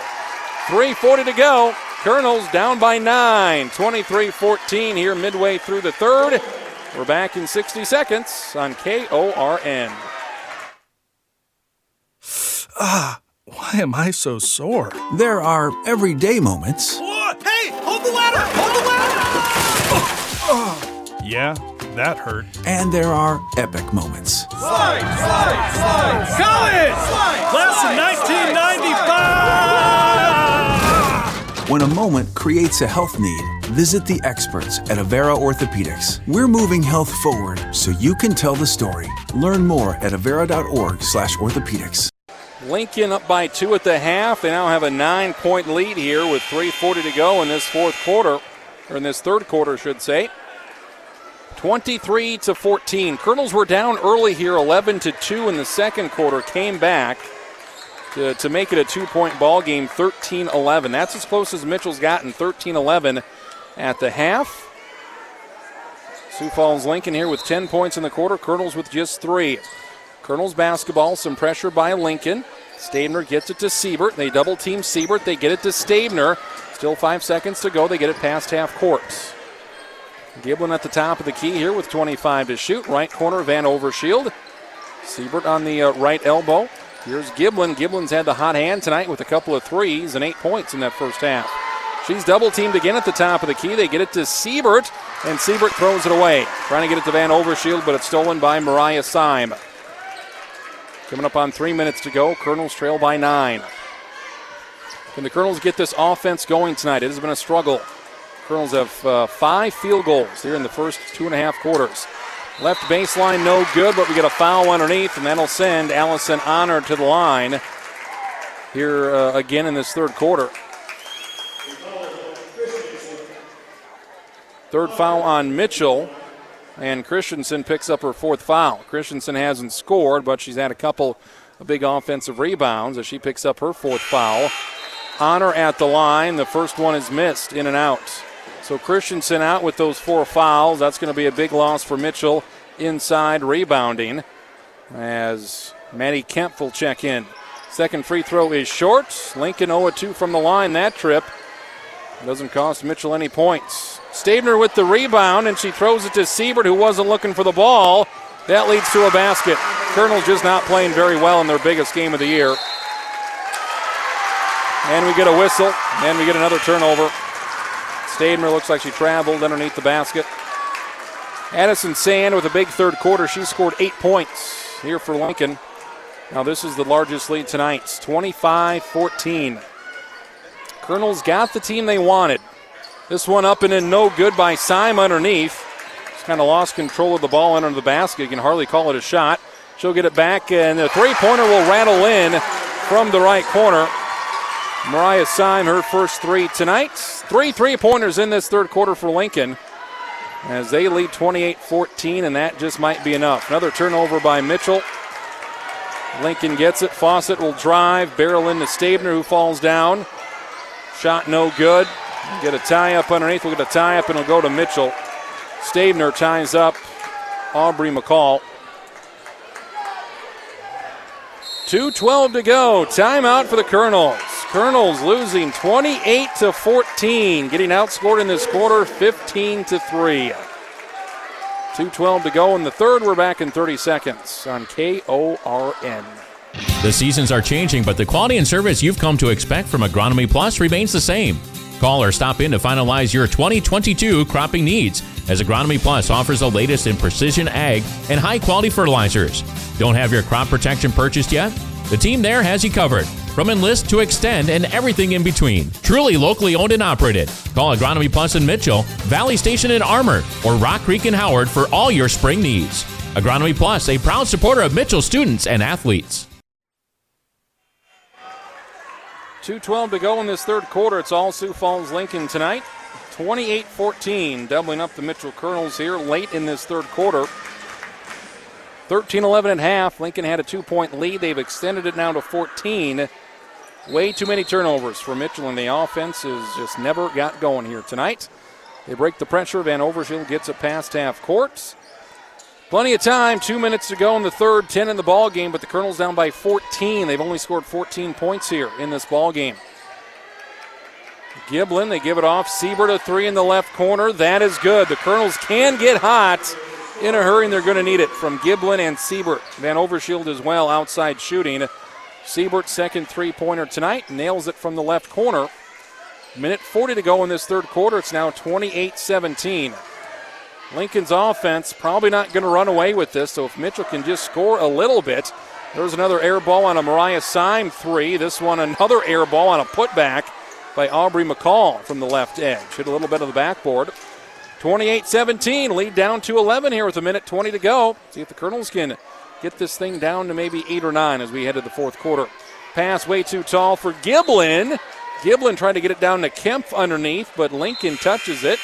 B: 3.40 to go. Colonels down by nine. 23 14 here midway through the third. We're back in 60 seconds on KORN.
P: Ah, why am I so sore? There are everyday moments.
Q: Hey, hold the ladder! Hold the ladder!
P: Yeah, that hurt. And there are epic moments.
Q: Slide, slide, slide! College! Class of 1995!
P: When a moment creates a health need, visit the experts at Avera Orthopedics. We're moving health forward so you can tell the story. Learn more at avera.org slash orthopedics.
B: Lincoln up by two at the half. They now have a nine point lead here with 3.40 to go in this fourth quarter, or in this third quarter, I should say. 23 to 14. Colonels were down early here, 11 to 2 in the second quarter, came back to, to make it a two point ball game, 13 11. That's as close as Mitchell's gotten, 13 11 at the half. Sioux Falls Lincoln here with 10 points in the quarter, Colonels with just three. Colonels basketball, some pressure by Lincoln. Stabner gets it to Siebert. They double team Siebert. They get it to Stabner. Still five seconds to go. They get it past half court. Giblin at the top of the key here with 25 to shoot. Right corner, Van Overshield. Siebert on the uh, right elbow. Here's Giblin. Giblin's had the hot hand tonight with a couple of threes and eight points in that first half. She's double teamed again at the top of the key. They get it to Siebert, and Siebert throws it away. Trying to get it to Van Overshield, but it's stolen by Mariah Syme. Coming up on three minutes to go. Colonels trail by nine. Can the Colonels get this offense going tonight? It has been a struggle. Colonels have uh, five field goals here in the first two and a half quarters. Left baseline, no good, but we get a foul underneath, and that'll send Allison Honor to the line here uh, again in this third quarter. Third foul on Mitchell, and Christensen picks up her fourth foul. Christensen hasn't scored, but she's had a couple of big offensive rebounds as she picks up her fourth foul. Honor at the line. The first one is missed, in and out. So Christensen out with those four fouls. That's going to be a big loss for Mitchell inside rebounding as Maddie Kemp will check in. Second free throw is short. Lincoln 0 2 from the line that trip. Doesn't cost Mitchell any points. Stabner with the rebound, and she throws it to Siebert, who wasn't looking for the ball. That leads to a basket. Colonel's just not playing very well in their biggest game of the year. And we get a whistle, and we get another turnover. Stabner looks like she traveled underneath the basket. Addison Sand with a big third quarter. She scored eight points here for Lincoln. Now, this is the largest lead tonight 25 14. Colonels got the team they wanted. This one up and in no good by Syme underneath. Just kind of lost control of the ball under the basket. You can hardly call it a shot. She'll get it back, and the three pointer will rattle in from the right corner. Mariah Syme, her first three tonight. Three three pointers in this third quarter for Lincoln as they lead 28 14, and that just might be enough. Another turnover by Mitchell. Lincoln gets it. Fawcett will drive, barrel into Stabner, who falls down. Shot no good. Get a tie up underneath. We'll get a tie up, and it'll go to Mitchell. Stabner ties up Aubrey McCall. 2.12 to go. Timeout for the Colonels. Colonels losing 28 to 14, getting outscored in this quarter 15 to 3. 2.12 to go in the third. We're back in 30 seconds on KORN.
A: The seasons are changing, but the quality and service you've come to expect from Agronomy Plus remains the same. Call or stop in to finalize your 2022 cropping needs, as Agronomy Plus offers the latest in precision ag and high quality fertilizers. Don't have your crop protection purchased yet? The team there has you covered. From Enlist to Extend and everything in between. Truly locally owned and operated. Call Agronomy Plus in Mitchell, Valley Station in Armour, or Rock Creek in Howard for all your spring needs. Agronomy Plus, a proud supporter of Mitchell students and athletes.
B: 2.12 to go in this third quarter. It's all Sioux Falls Lincoln tonight. 28 14, doubling up the Mitchell Colonels here late in this third quarter. 13 11 at half. Lincoln had a two point lead. They've extended it now to 14. Way too many turnovers for Mitchell, and the offense has just never got going here tonight. They break the pressure. Van Overshield gets it past half court. Plenty of time. Two minutes to go in the third. 10 in the ball game, but the Colonels down by 14. They've only scored 14 points here in this ball game. Giblin, they give it off. Siebert a three in the left corner. That is good. The Colonels can get hot in a hurry, and they're going to need it from Giblin and Siebert. Van Overshield as well, outside shooting. Siebert's second three pointer tonight nails it from the left corner. Minute 40 to go in this third quarter. It's now 28 17. Lincoln's offense probably not going to run away with this, so if Mitchell can just score a little bit. There's another air ball on a Mariah Syme three. This one, another air ball on a putback by Aubrey McCall from the left edge. Hit a little bit of the backboard. 28 17, lead down to 11 here with a minute 20 to go. See if the Colonels can get this thing down to maybe 8 or 9 as we head to the fourth quarter. Pass way too tall for Giblin. Giblin trying to get it down to Kemp underneath, but Lincoln touches it.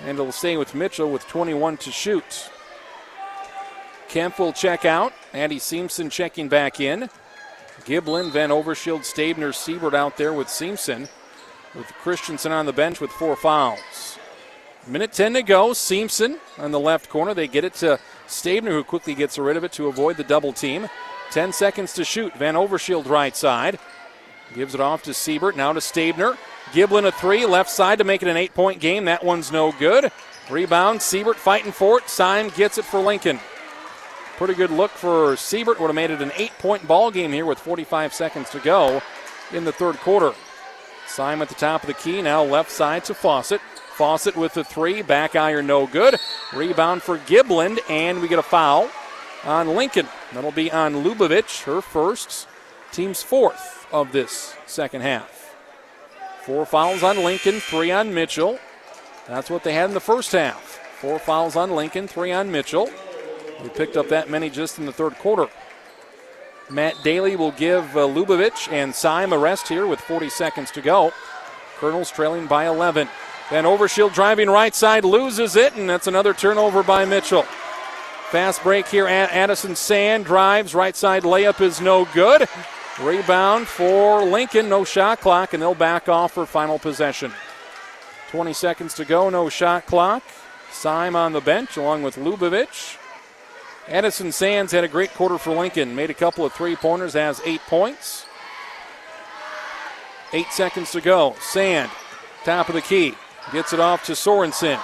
B: And it'll stay with Mitchell with 21 to shoot. Kemp will check out. Addie Simpson checking back in. Giblin, Van Overshield, Stabner, Siebert out there with Simpson. With Christensen on the bench with four fouls. Minute 10 to go. Simpson on the left corner. They get it to Stabner, who quickly gets rid of it to avoid the double team. 10 seconds to shoot. Van Overshield right side. Gives it off to Siebert. Now to Stabner. Giblin a three, left side to make it an eight point game. That one's no good. Rebound, Siebert fighting for it. Syme gets it for Lincoln. Pretty good look for Siebert. Would have made it an eight point ball game here with 45 seconds to go in the third quarter. Syme at the top of the key. Now left side to Fawcett. Fawcett with the three. Back iron no good. Rebound for Giblin, and we get a foul on Lincoln. That'll be on Lubavitch, her first, team's fourth of this second half. Four fouls on Lincoln, three on Mitchell. That's what they had in the first half. Four fouls on Lincoln, three on Mitchell. We picked up that many just in the third quarter. Matt Daly will give uh, Lubavitch and Syme a rest here with 40 seconds to go. Colonels trailing by 11. Van Overshield driving right side, loses it, and that's another turnover by Mitchell. Fast break here. Addison Sand drives, right side layup is no good. Rebound for Lincoln, no shot clock, and they'll back off for final possession. 20 seconds to go, no shot clock. Syme on the bench along with Lubavitch. Addison Sands had a great quarter for Lincoln. Made a couple of three pointers, has eight points. Eight seconds to go. Sand, top of the key, gets it off to Sorensen.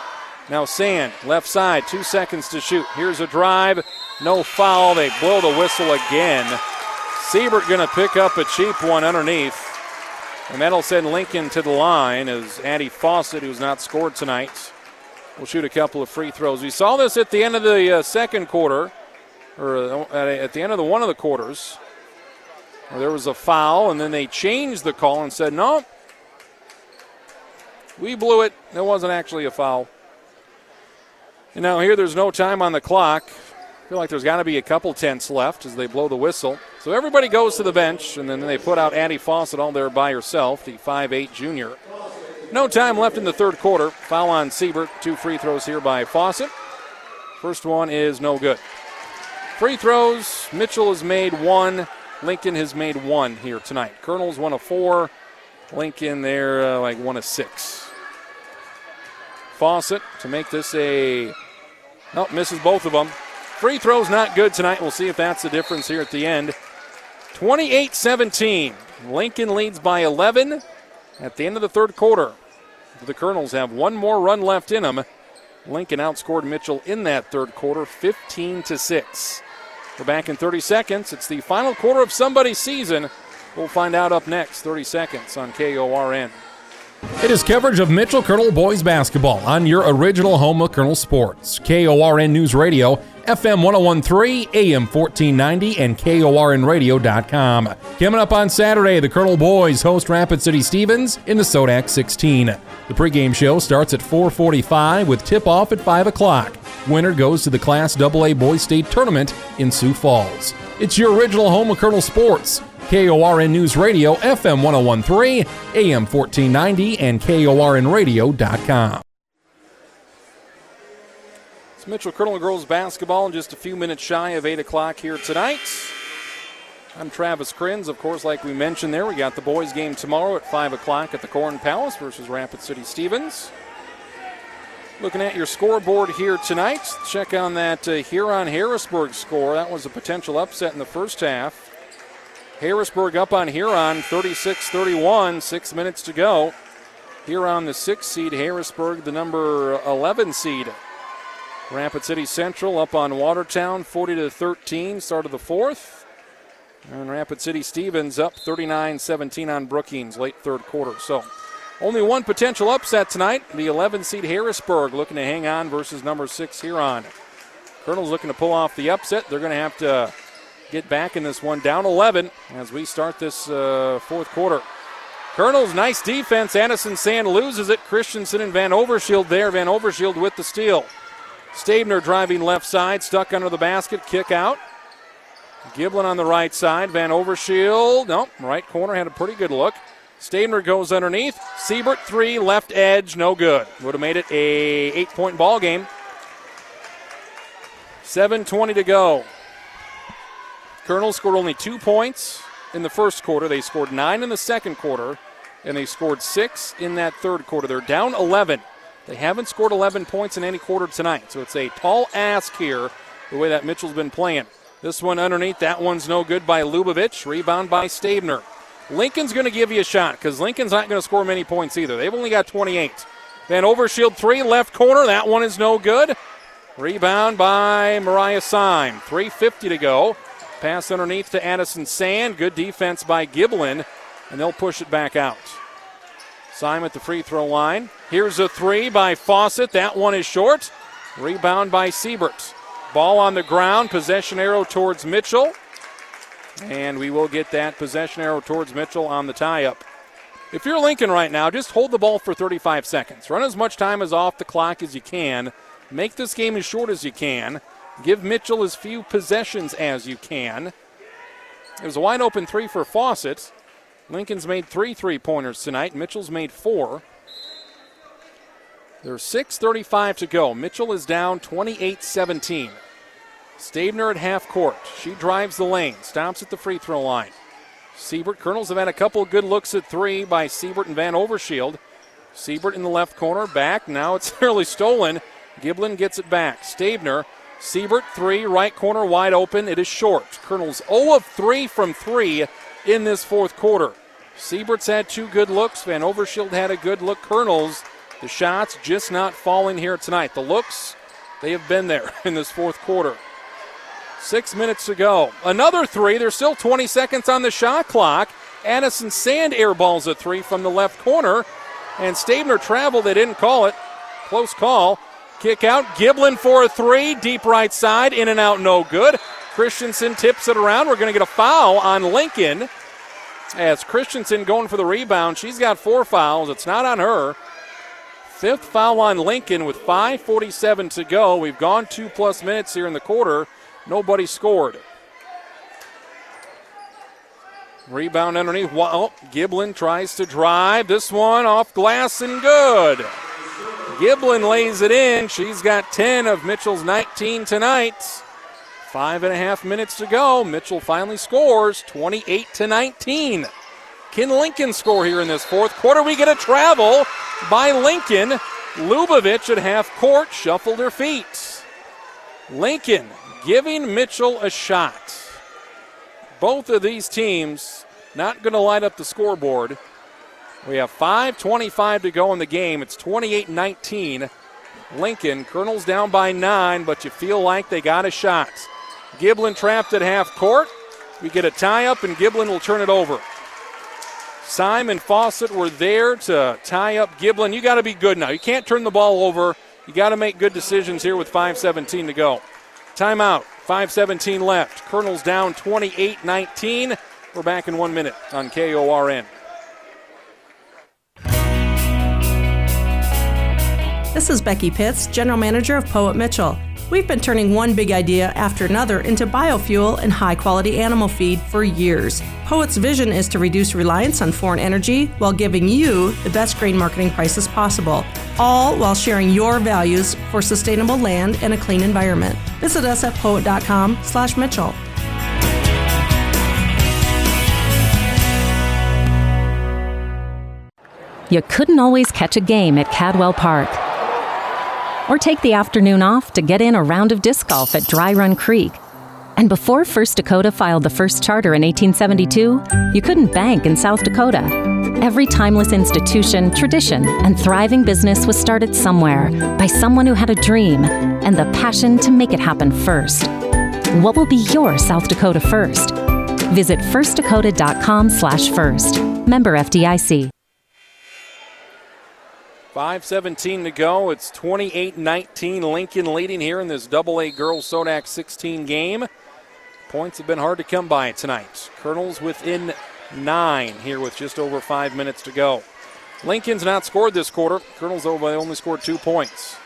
B: Now Sand, left side, two seconds to shoot. Here's a drive, no foul. They blow the whistle again. Siebert going to pick up a cheap one underneath. And that'll send Lincoln to the line as Addie Fawcett, who's not scored tonight, will shoot a couple of free throws. We saw this at the end of the uh, second quarter, or uh, at the end of the one of the quarters. There was a foul, and then they changed the call and said, no, we blew it. There wasn't actually a foul. And now here there's no time on the clock. I feel like there's got to be a couple tenths left as they blow the whistle. So everybody goes to the bench, and then they put out Addie Fawcett all there by herself, the 5'8 junior. No time left in the third quarter. Foul on Siebert. Two free throws here by Fawcett. First one is no good. Free throws. Mitchell has made one. Lincoln has made one here tonight. Colonel's one of four. Lincoln, they're uh, like one of six. Fawcett to make this a. Nope, misses both of them. Free throw's not good tonight. We'll see if that's the difference here at the end. 28 17. Lincoln leads by 11 at the end of the third quarter. The Colonels have one more run left in them. Lincoln outscored Mitchell in that third quarter 15 to 6. We're back in 30 seconds. It's the final quarter of somebody's season. We'll find out up next, 30 seconds on KORN.
L: It is coverage of Mitchell Colonel boys basketball on your original home of Colonel Sports. KORN News Radio, FM 1013, AM 1490, and KORNradio.com. Coming up on Saturday, the Colonel boys host Rapid City Stevens in the Sodak 16. The pregame show starts at 445 with tip-off at 5 o'clock. Winner goes to the Class AA Boys State Tournament in Sioux Falls. It's your original home of Colonel Sports. KORN News Radio, FM 1013, AM 1490, and KORNradio.com.
B: It's Mitchell Colonel girls basketball in just a few minutes shy of 8 o'clock here tonight. I'm Travis Krenz. Of course, like we mentioned there, we got the boys' game tomorrow at 5 o'clock at the Corn Palace versus Rapid City Stevens. Looking at your scoreboard here tonight, check on that uh, Huron Harrisburg score. That was a potential upset in the first half. Harrisburg up on Huron 36 31, six minutes to go. Huron, the sixth seed, Harrisburg, the number 11 seed. Rapid City Central up on Watertown 40 to 13, start of the fourth. And Rapid City Stevens up 39 17 on Brookings, late third quarter. So only one potential upset tonight. The 11 seed Harrisburg looking to hang on versus number six Huron. Colonel's looking to pull off the upset. They're going to have to get back in this one, down 11 as we start this uh, fourth quarter. Colonel's nice defense. Addison Sand loses it. Christensen and Van Overshield there. Van Overshield with the steal. Stabner driving left side, stuck under the basket, kick out. Giblin on the right side. Van Overshield, nope, right corner had a pretty good look. Stabner goes underneath. Siebert three, left edge, no good. Would have made it a eight-point ball game. 7:20 to go. Colonel scored only two points in the first quarter. They scored nine in the second quarter, and they scored six in that third quarter. They're down 11. They haven't scored 11 points in any quarter tonight, so it's a tall ask here, the way that Mitchell's been playing. This one underneath, that one's no good by Lubavitch. Rebound by Stabner. Lincoln's going to give you a shot because Lincoln's not going to score many points either. They've only got 28. Van Overshield three, left corner. That one is no good. Rebound by Mariah Syme. 3.50 to go. Pass underneath to Addison Sand. Good defense by Giblin, and they'll push it back out. Simon at the free throw line. Here's a three by Fawcett. That one is short. Rebound by Siebert. Ball on the ground. Possession arrow towards Mitchell. And we will get that possession arrow towards Mitchell on the tie up. If you're Lincoln right now, just hold the ball for 35 seconds. Run as much time as off the clock as you can. Make this game as short as you can. Give Mitchell as few possessions as you can. It was a wide open three for Fawcett. Lincoln's made three three pointers tonight. Mitchell's made four. There's 6.35 to go. Mitchell is down 28 17. Stabner at half court. She drives the lane, stops at the free throw line. Siebert, Colonels have had a couple good looks at three by Siebert and Van Overshield. Siebert in the left corner, back. Now it's [LAUGHS] nearly stolen. Giblin gets it back. Stabner Siebert, three, right corner wide open. It is short. Colonel's 0 of 3 from 3 in this fourth quarter. Siebert's had two good looks. Van Overshield had a good look. Colonel's, the shots just not falling here tonight. The looks, they have been there [LAUGHS] in this fourth quarter. Six minutes to go. Another three. There's still 20 seconds on the shot clock. Addison Sand airballs a three from the left corner. And Stabner traveled. They didn't call it. Close call. Kick out. Giblin for a three. Deep right side. In and out. No good. Christensen tips it around. We're going to get a foul on Lincoln. As Christensen going for the rebound. She's got four fouls. It's not on her. Fifth foul on Lincoln with 5.47 to go. We've gone two plus minutes here in the quarter. Nobody scored. Rebound underneath. Oh, Giblin tries to drive. This one off glass and good. Giblin lays it in. She's got 10 of Mitchell's 19 tonight. Five and a half minutes to go. Mitchell finally scores 28 to 19. Can Lincoln score here in this fourth quarter? We get a travel by Lincoln. Lubavitch at half court shuffled her feet. Lincoln giving Mitchell a shot both of these teams not going to light up the scoreboard. We have 5.25 to go in the game. It's 28 19. Lincoln, Colonel's down by nine, but you feel like they got a shot. Giblin trapped at half court. We get a tie up, and Giblin will turn it over. Simon Fawcett were there to tie up Giblin. You got to be good now. You can't turn the ball over. You got to make good decisions here with 5.17 to go. Timeout. 5.17 left. Colonel's down 28 19. We're back in one minute on KORN.
G: This is Becky Pitts, General Manager of Poet Mitchell. We've been turning one big idea after another into biofuel and high quality animal feed for years. Poet's vision is to reduce reliance on foreign energy while giving you the best grain marketing prices possible, all while sharing your values for sustainable land and a clean environment. Visit us at poet.com slash Mitchell.
R: You couldn't always catch a game at Cadwell Park or take the afternoon off to get in a round of disc golf at Dry Run Creek. And before First Dakota filed the first charter in 1872, you couldn't bank in South Dakota. Every timeless institution, tradition, and thriving business was started somewhere by someone who had a dream and the passion to make it happen first. What will be your South Dakota first? Visit firstdakota.com/first. Member FDIC.
B: 5.17 to go. It's 28 19. Lincoln leading here in this double A girls Sodak 16 game. Points have been hard to come by tonight. Colonels within nine here with just over five minutes to go. Lincoln's not scored this quarter. Colonels, only scored two points.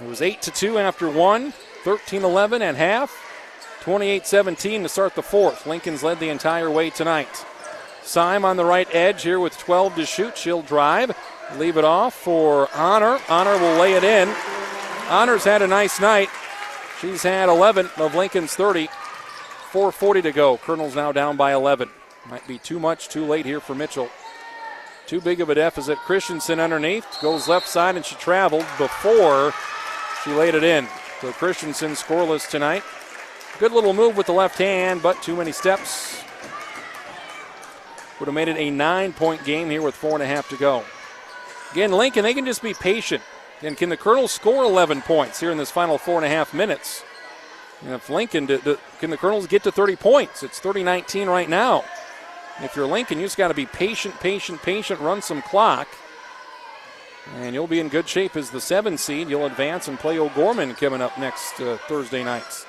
B: It was 8 to 2 after one, 13 11 at half, 28 17 to start the fourth. Lincoln's led the entire way tonight. Syme on the right edge here with 12 to shoot. She'll drive, leave it off for Honor. Honor will lay it in. Honor's had a nice night. She's had 11 of Lincoln's 30. 4.40 to go. Colonel's now down by 11. Might be too much, too late here for Mitchell. Too big of a deficit. Christensen underneath goes left side, and she traveled before she laid it in. So Christensen scoreless tonight. Good little move with the left hand, but too many steps would have made it a nine point game here with four and a half to go. Again, Lincoln, they can just be patient. And can the Colonels score 11 points here in this final four and a half minutes? And if Lincoln, can the Colonels get to 30 points? It's 30 19 right now. If you're Lincoln, you just got to be patient, patient, patient, run some clock. And you'll be in good shape as the seven seed. You'll advance and play O'Gorman coming up next uh, Thursday nights.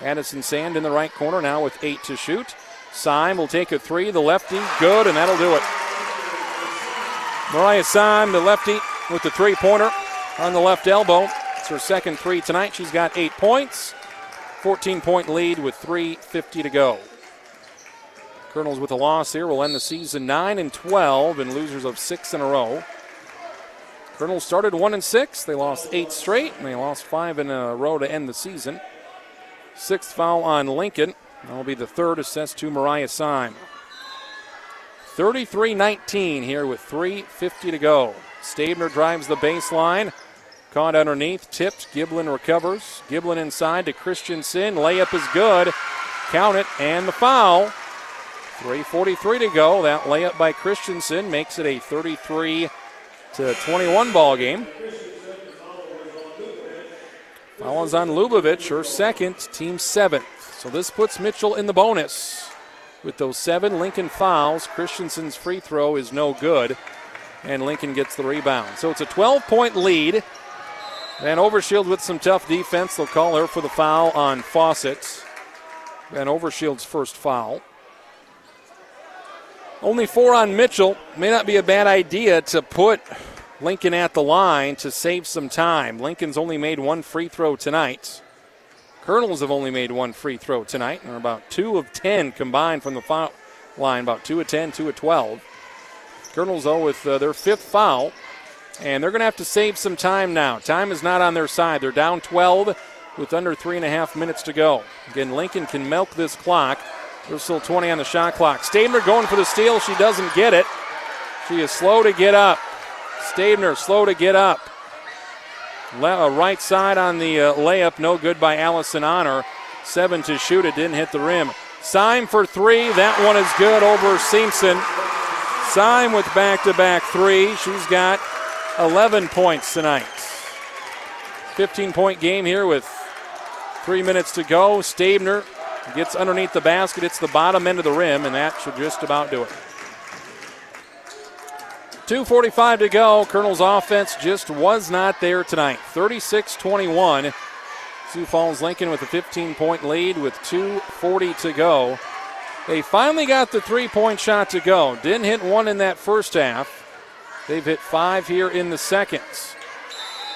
B: Addison Sand in the right corner now with eight to shoot. Syme will take a three. The lefty, good, and that'll do it. Mariah Syme, the lefty, with the three pointer on the left elbow. It's her second three tonight. She's got eight points. 14 point lead with 3.50 to go. Colonels with a loss here will end the season 9 and 12 and losers of six in a row. Colonels started 1 and 6. They lost eight straight and they lost five in a row to end the season. Sixth foul on Lincoln. That'll be the third assessed to Mariah Syme. 33 19 here with 3.50 to go. Stabner drives the baseline. Caught underneath, tipped. Giblin recovers. Giblin inside to Christensen. Layup is good. Count it, and the foul. 3.43 to go. That layup by Christensen makes it a 33 to 21 ball game. Foul is on Lubavitch, her second, team seventh. So this puts Mitchell in the bonus. with those seven Lincoln fouls. Christensen's free throw is no good, and Lincoln gets the rebound. So it's a 12 point lead. Van Overshield with some tough defense. They'll call her for the foul on Fawcett. Van Overshield's first foul. Only four on Mitchell. May not be a bad idea to put Lincoln at the line to save some time. Lincoln's only made one free throw tonight. Colonels have only made one free throw tonight, and are about two of ten combined from the foul line, about two of 10, two of 12. Colonels, though, with uh, their fifth foul, and they're going to have to save some time now. Time is not on their side. They're down 12 with under three and a half minutes to go. Again, Lincoln can milk this clock. There's still 20 on the shot clock. Stabner going for the steal. She doesn't get it. She is slow to get up. Stabner slow to get up. Le- uh, right side on the uh, layup, no good by Allison Honor. Seven to shoot, it didn't hit the rim. Syme for three, that one is good over Simpson. Syme with back to back three. She's got 11 points tonight. 15 point game here with three minutes to go. Stabner gets underneath the basket. It's the bottom end of the rim, and that should just about do it. 2.45 to go. Colonel's offense just was not there tonight. 36 21. Sioux Falls Lincoln with a 15 point lead with 2.40 to go. They finally got the three point shot to go. Didn't hit one in that first half. They've hit five here in the seconds.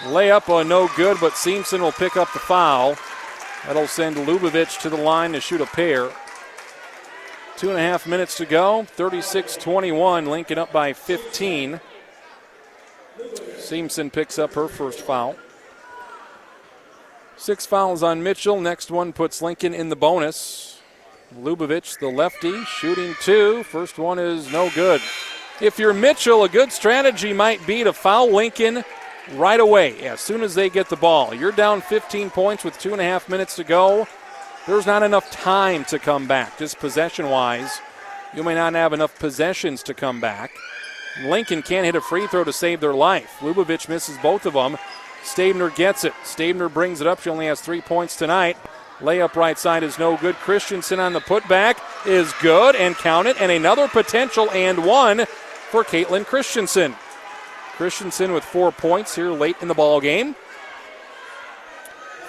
B: Layup on no good, but Simpson will pick up the foul. That'll send Lubavitch to the line to shoot a pair. Two and a half minutes to go. 36 21. Lincoln up by 15. Simpson picks up her first foul. Six fouls on Mitchell. Next one puts Lincoln in the bonus. Lubavitch, the lefty, shooting two. First one is no good. If you're Mitchell, a good strategy might be to foul Lincoln right away as soon as they get the ball. You're down 15 points with two and a half minutes to go. There's not enough time to come back, just possession wise. You may not have enough possessions to come back. Lincoln can't hit a free throw to save their life. Lubavitch misses both of them. Stabner gets it. Stabner brings it up. She only has three points tonight. Layup right side is no good. Christensen on the putback is good and count it. And another potential and one for Caitlin Christensen. Christensen with four points here late in the ball game.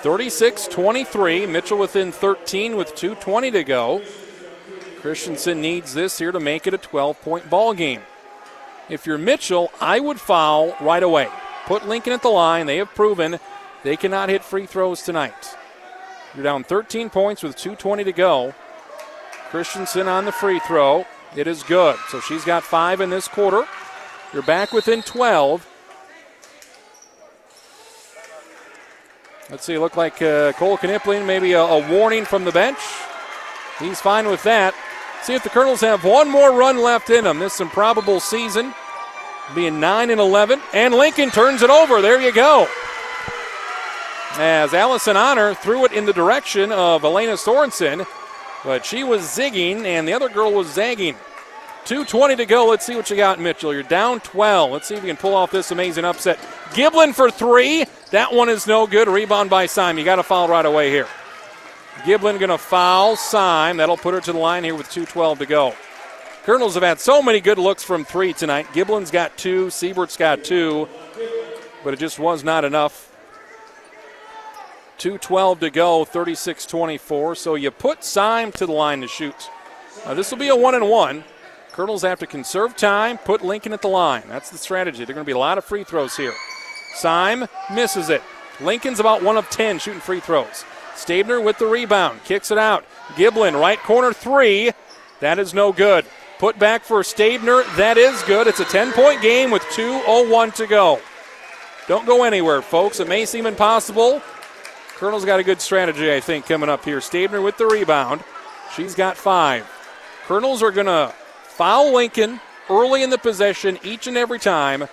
B: 36 23. Mitchell within 13 with 2.20 to go. Christensen needs this here to make it a 12 point ball game. If you're Mitchell, I would foul right away. Put Lincoln at the line. They have proven they cannot hit free throws tonight. You're down 13 points with 2.20 to go. Christensen on the free throw. It is good. So she's got five in this quarter. You're back within 12. Let's see, look like uh, Cole Knipling, maybe a, a warning from the bench. He's fine with that. See if the Colonels have one more run left in them. This improbable season, being 9 and 11. And Lincoln turns it over. There you go. As Allison Honor threw it in the direction of Elena Sorensen, but she was zigging and the other girl was zagging. 2.20 to go. Let's see what you got, Mitchell. You're down 12. Let's see if you can pull off this amazing upset. Giblin for three. That one is no good. Rebound by Syme. You got to foul right away here. Giblin going to foul Syme. That'll put her to the line here with 2.12 to go. Colonels have had so many good looks from three tonight. Giblin's got two. Siebert's got two. But it just was not enough. 2.12 to go, 36 24. So you put Syme to the line to shoot. Uh, this will be a one and one. Colonels have to conserve time, put Lincoln at the line. That's the strategy. There are going to be a lot of free throws here. Syme misses it. Lincoln's about one of 10 shooting free throws. Stabner with the rebound, kicks it out. Giblin, right corner three. That is no good. Put back for Stabner. That is good. It's a 10 point game with 2.01 to go. Don't go anywhere, folks. It may seem impossible. Colonel's got a good strategy, I think, coming up here. Stabner with the rebound. She's got five. Colonels are going to foul Lincoln early in the possession each and every time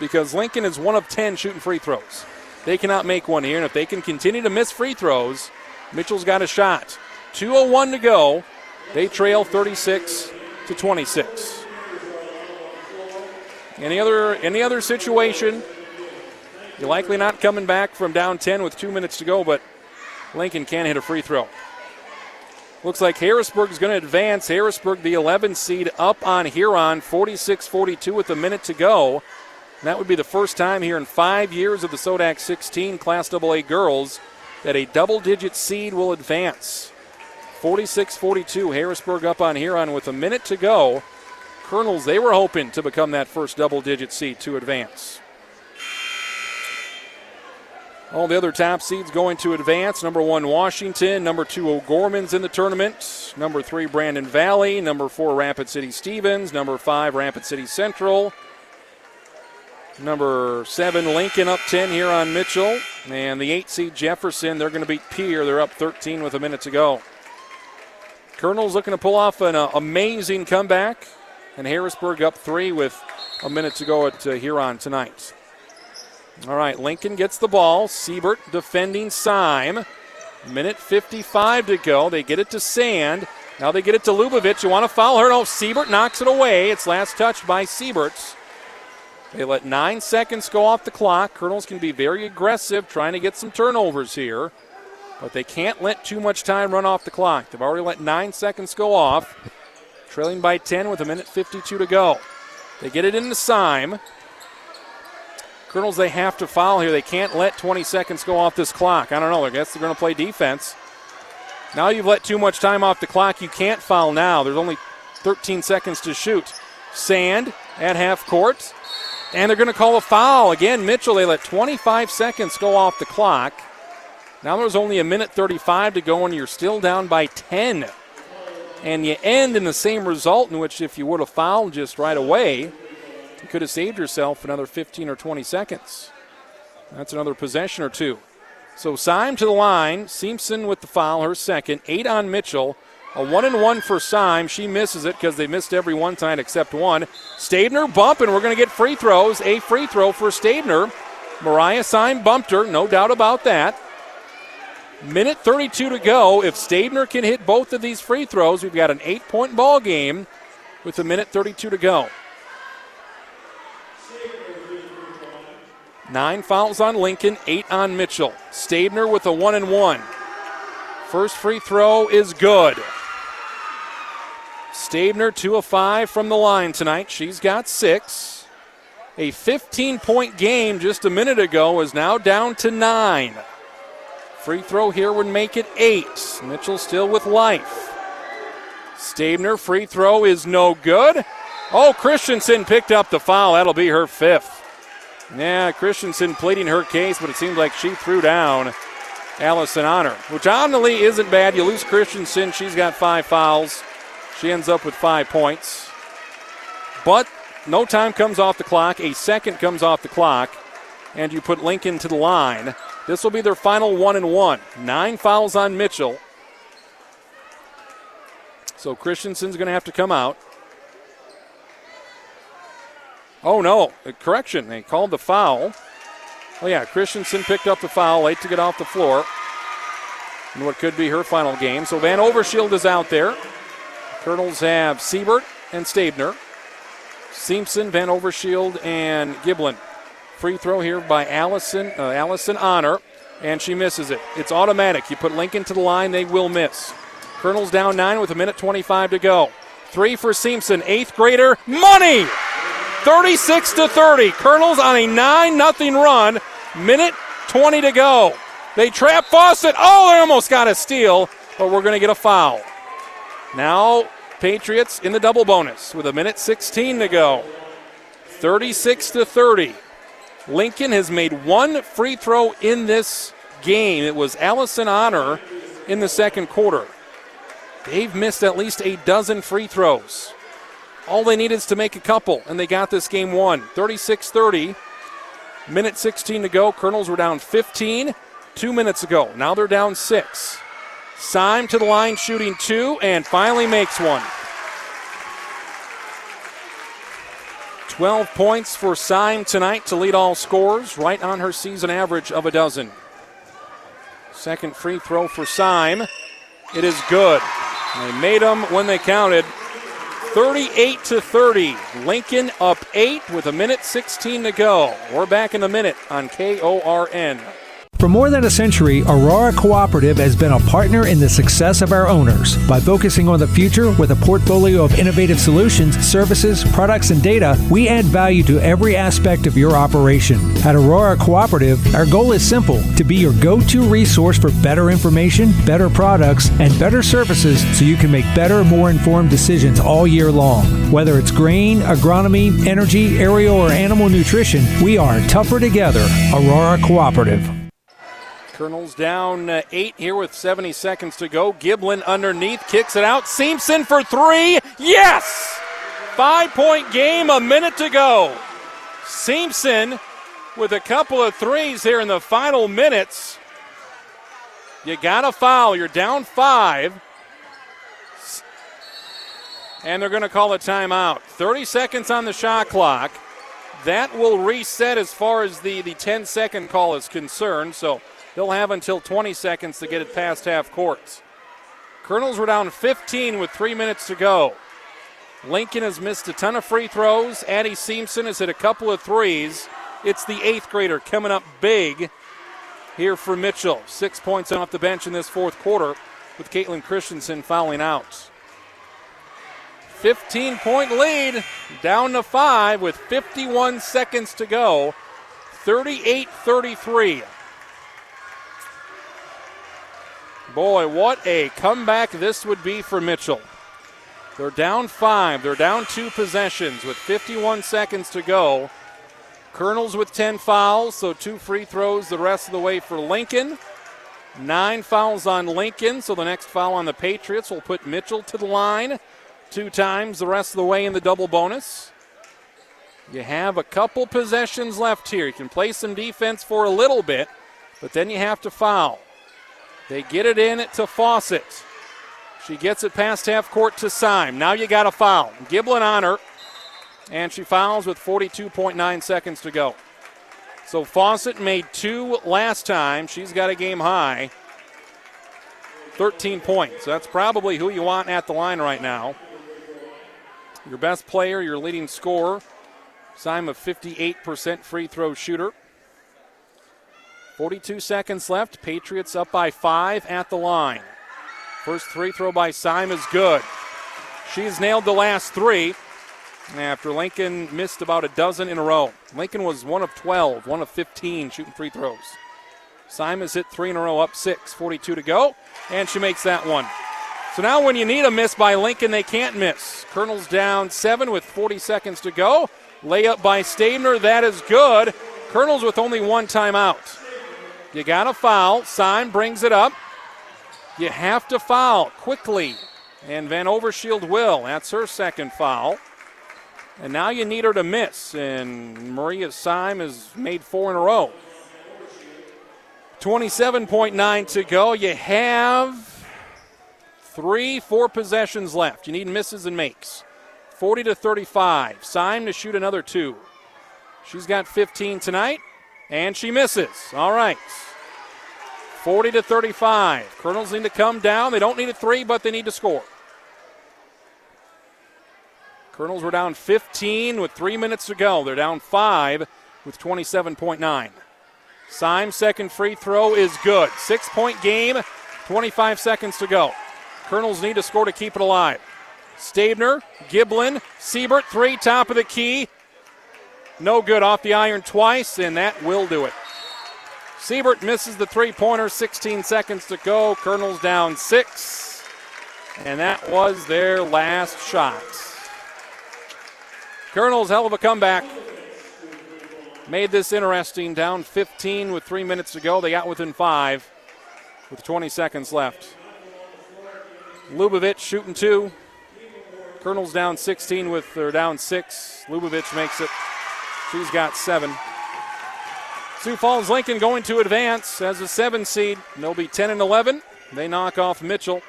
B: because Lincoln is one of 10 shooting free throws. They cannot make one here, and if they can continue to miss free throws, Mitchell's got a shot. 2.01 to go. They trail 36 to 26. Any other any other situation? You're likely not coming back from down 10 with two minutes to go, but Lincoln can hit a free throw. Looks like Harrisburg is going to advance. Harrisburg, the 11 seed, up on Huron, 46 42 with a minute to go. And that would be the first time here in five years of the Sodak 16 Class AA girls that a double digit seed will advance. 46 42, Harrisburg up on Huron with a minute to go. Colonels, they were hoping to become that first double digit seed to advance. All the other top seeds going to advance. Number one, Washington. Number two, O'Gorman's in the tournament. Number three, Brandon Valley. Number four, Rapid City Stevens. Number five, Rapid City Central. Number seven, Lincoln up 10 here on Mitchell. And the eight seed, Jefferson, they're going to beat Pierre. They're up 13 with a minute to go. Colonel's looking to pull off an uh, amazing comeback. And Harrisburg up three with a minute to go at uh, Huron tonight. All right, Lincoln gets the ball. Siebert defending Syme. Minute 55 to go. They get it to Sand. Now they get it to Lubavitch. You want to foul her? No, Siebert knocks it away. It's last touched by Siebert. They let nine seconds go off the clock. Colonels can be very aggressive trying to get some turnovers here, but they can't let too much time run off the clock. They've already let nine seconds go off, trailing by 10 with a minute 52 to go. They get it into Syme. Colonels, they have to foul here. They can't let 20 seconds go off this clock. I don't know. I guess they're going to play defense. Now you've let too much time off the clock. You can't foul now. There's only 13 seconds to shoot. Sand at half court. And they're going to call a foul. Again, Mitchell, they let 25 seconds go off the clock. Now there's only a minute 35 to go, and you're still down by 10. And you end in the same result in which if you would have fouled just right away, you could have saved yourself another 15 or 20 seconds. That's another possession or two. So Syme to the line. Simpson with the foul, her second. Eight on Mitchell. A one and one for Syme. She misses it because they missed every one tonight except one. Stabner bump, and we're going to get free throws. A free throw for Stabner. Mariah Syme bumped her, no doubt about that. Minute 32 to go. If Stabner can hit both of these free throws, we've got an eight point ball game with a minute 32 to go. Nine fouls on Lincoln, eight on Mitchell. Stabner with a one and one. First free throw is good. Stabner, two of five from the line tonight. She's got six. A 15 point game just a minute ago is now down to nine. Free throw here would make it eight. Mitchell still with life. Stabner, free throw is no good. Oh, Christensen picked up the foul. That'll be her fifth. Yeah, Christensen pleading her case, but it seems like she threw down Allison Honor, which honestly isn't bad. You lose Christensen, she's got five fouls. She ends up with five points. But no time comes off the clock. A second comes off the clock, and you put Lincoln to the line. This will be their final one and one. Nine fouls on Mitchell. So Christensen's going to have to come out. Oh no, uh, correction. They called the foul. Oh yeah, Christensen picked up the foul late to get off the floor. In what could be her final game. So Van Overshield is out there. Colonels have Siebert and Stabner. Simpson, Van Overshield, and Giblin. Free throw here by Allison, uh, Allison Honor, and she misses it. It's automatic. You put Lincoln to the line, they will miss. Colonels down nine with a minute 25 to go. Three for Simpson, eighth grader, money! 36 to 30. Colonels on a 9 0 run. Minute 20 to go. They trap Fawcett. Oh, they almost got a steal, but we're going to get a foul. Now, Patriots in the double bonus with a minute 16 to go. 36 to 30. Lincoln has made one free throw in this game. It was Allison Honor in the second quarter. They've missed at least a dozen free throws. All they need is to make a couple, and they got this game won. 36 30. Minute 16 to go. Colonels were down 15 two minutes ago. Now they're down six. Syme to the line, shooting two, and finally makes one. 12 points for Syme tonight to lead all scores, right on her season average of a dozen. Second free throw for Syme. It is good. They made them when they counted. 38 to 30. Lincoln up 8 with a minute 16 to go. We're back in a minute on KORN.
J: For more than a century, Aurora Cooperative has been a partner in the success of our owners. By focusing on the future with a portfolio of innovative solutions, services, products, and data, we add value to every aspect of your operation. At Aurora Cooperative, our goal is simple to be your go to resource for better information, better products, and better services so you can make better, more informed decisions all year long. Whether it's grain, agronomy, energy, aerial, or animal nutrition, we are tougher together. Aurora Cooperative.
B: Colonels down uh, eight here with 70 seconds to go. Giblin underneath kicks it out. Simpson for three. Yes! Five point game, a minute to go. Simpson with a couple of threes here in the final minutes. You got a foul. You're down five. And they're going to call a timeout. 30 seconds on the shot clock. That will reset as far as the, the 10 second call is concerned. So they'll have until 20 seconds to get it past half court. Colonels were down 15 with three minutes to go. Lincoln has missed a ton of free throws. Addie Simpson has hit a couple of threes. It's the eighth grader coming up big here for Mitchell. Six points off the bench in this fourth quarter with Caitlin Christensen fouling out. 15 point lead, down to five with 51 seconds to go. 38 33. Boy, what a comeback this would be for Mitchell. They're down five. They're down two possessions with 51 seconds to go. Colonels with 10 fouls, so two free throws the rest of the way for Lincoln. Nine fouls on Lincoln, so the next foul on the Patriots will put Mitchell to the line two times the rest of the way in the double bonus. You have a couple possessions left here. You can play some defense for a little bit, but then you have to foul. They get it in to Fawcett. She gets it past half court to Syme. Now you got a foul. Giblin on her, and she fouls with 42.9 seconds to go. So Fawcett made two last time. She's got a game high. 13 points. That's probably who you want at the line right now. Your best player, your leading scorer. Syme a 58% free throw shooter. 42 seconds left. Patriots up by five at the line. First free throw by Syme is good. She's nailed the last three after Lincoln missed about a dozen in a row. Lincoln was one of 12, one of 15 shooting free throws. Syme has hit three in a row, up six, 42 to go, and she makes that one. So now, when you need a miss by Lincoln, they can't miss. Colonel's down seven with 40 seconds to go. Layup by Stabner, that is good. Colonel's with only one timeout. You got a foul. Syme brings it up. You have to foul quickly. And Van Overshield will. That's her second foul. And now you need her to miss. And Mariah Syme has made four in a row. 27.9 to go. You have three, four possessions left. You need misses and makes. 40 to 35. Syme to shoot another two. She's got 15 tonight, and she misses. All right. 40 to 35. Colonels need to come down. They don't need a three, but they need to score. Colonels were down 15 with three minutes to go. They're down five with 27.9. Syme second free throw is good. Six point game, 25 seconds to go. Colonels need to score to keep it alive. Stabner, Giblin, Siebert, three, top of the key. No good off the iron twice, and that will do it. Siebert misses the three pointer, 16 seconds to go. Colonels down six, and that was their last shot. Colonels, hell of a comeback. Made this interesting, down 15 with three minutes to go. They got within five with 20 seconds left. Lubovich shooting two. Colonel's down 16 with, or down six. Lubovich makes it. She's got seven. Sioux Falls Lincoln going to advance as a seven seed. They'll be 10 and 11. They knock off Mitchell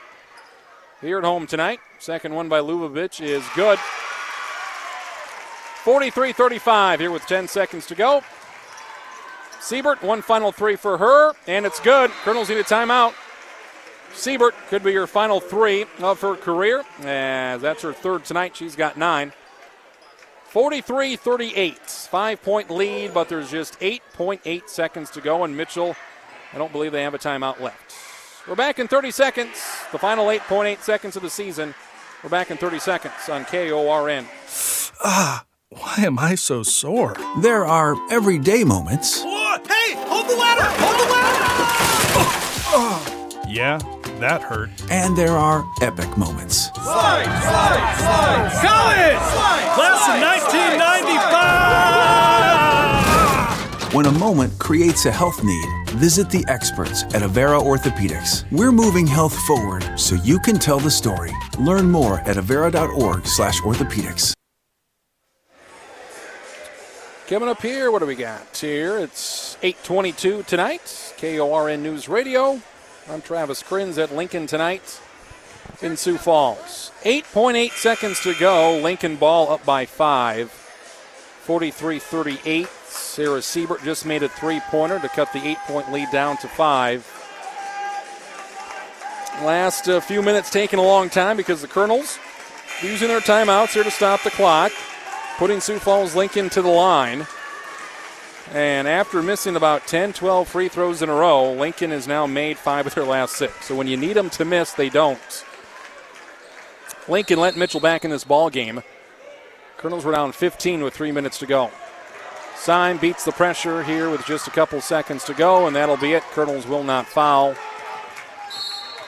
B: here at home tonight. Second one by Lubovich is good. 43 35 here with 10 seconds to go. Siebert, one final three for her, and it's good. Colonels need a timeout. Siebert could be your final three of her career, as that's her third tonight. She's got nine. 43 38. Five point lead, but there's just 8.8 seconds to go, and Mitchell I don't believe they have a timeout left. We're back in 30 seconds, the final 8.8 seconds of the season. We're back in 30 seconds on KORN.
S: Ah, why am I so sore?
P: There are everyday moments.
Q: Hey, hold the ladder! Hold the ladder!
S: Yeah, that hurt.
P: And there are epic moments.
Q: Slide, slide, slide! College! Slide,
S: Class of 1995!
P: When a moment creates a health need, visit the experts at Avera Orthopedics. We're moving health forward so you can tell the story. Learn more at avera.org/orthopedics.
B: Coming up here, what do we got here? It's 822 tonight, KORN News Radio. I'm Travis Crins at Lincoln tonight in Sioux Falls. 8.8 seconds to go. Lincoln ball up by five. 43 38. Sarah Siebert just made a three pointer to cut the eight point lead down to five. Last uh, few minutes taking a long time because the Colonels using their timeouts here to stop the clock, putting Sioux Falls Lincoln to the line. And after missing about 10, 12 free throws in a row, Lincoln has now made five of their last six. So when you need them to miss, they don't. Lincoln let Mitchell back in this ball game. Colonels were down 15 with three minutes to go. Syme beats the pressure here with just a couple seconds to go, and that'll be it. Colonels will not foul.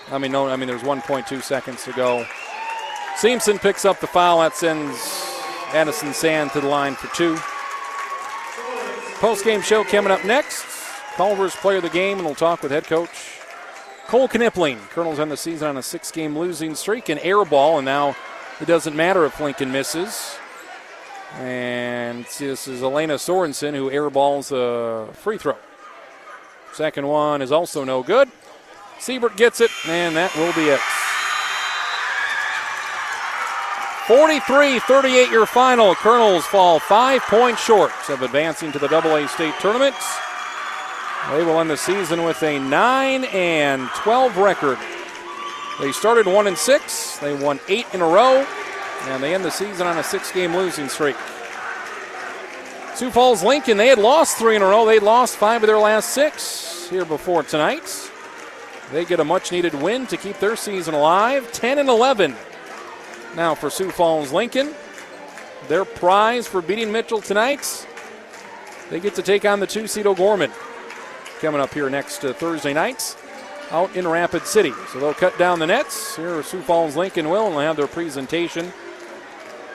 B: I mean, no, I mean, there's 1.2 seconds to go. Seamson picks up the foul. That sends Addison Sand to the line for two. Post game show coming up next. Culver's player of the game, and we'll talk with head coach Cole Knipling. Colonels end the season on a six game losing streak, an air ball, and now it doesn't matter if Lincoln misses. And this is Elena Sorensen who airballs a free throw. Second one is also no good. Siebert gets it, and that will be it. 43 38 your final. Colonels fall five points short of advancing to the AA state tournament. They will end the season with a 9 and 12 record. They started 1 and 6, they won 8 in a row, and they end the season on a six game losing streak. Sioux Falls Lincoln, they had lost three in a row. They'd lost five of their last six here before tonight. They get a much needed win to keep their season alive. 10 and 11 now for Sioux Falls Lincoln. Their prize for beating Mitchell tonight, they get to take on the two seed O'Gorman coming up here next uh, Thursday night out in Rapid City. So they'll cut down the nets. Here Sioux Falls Lincoln will, and they'll have their presentation.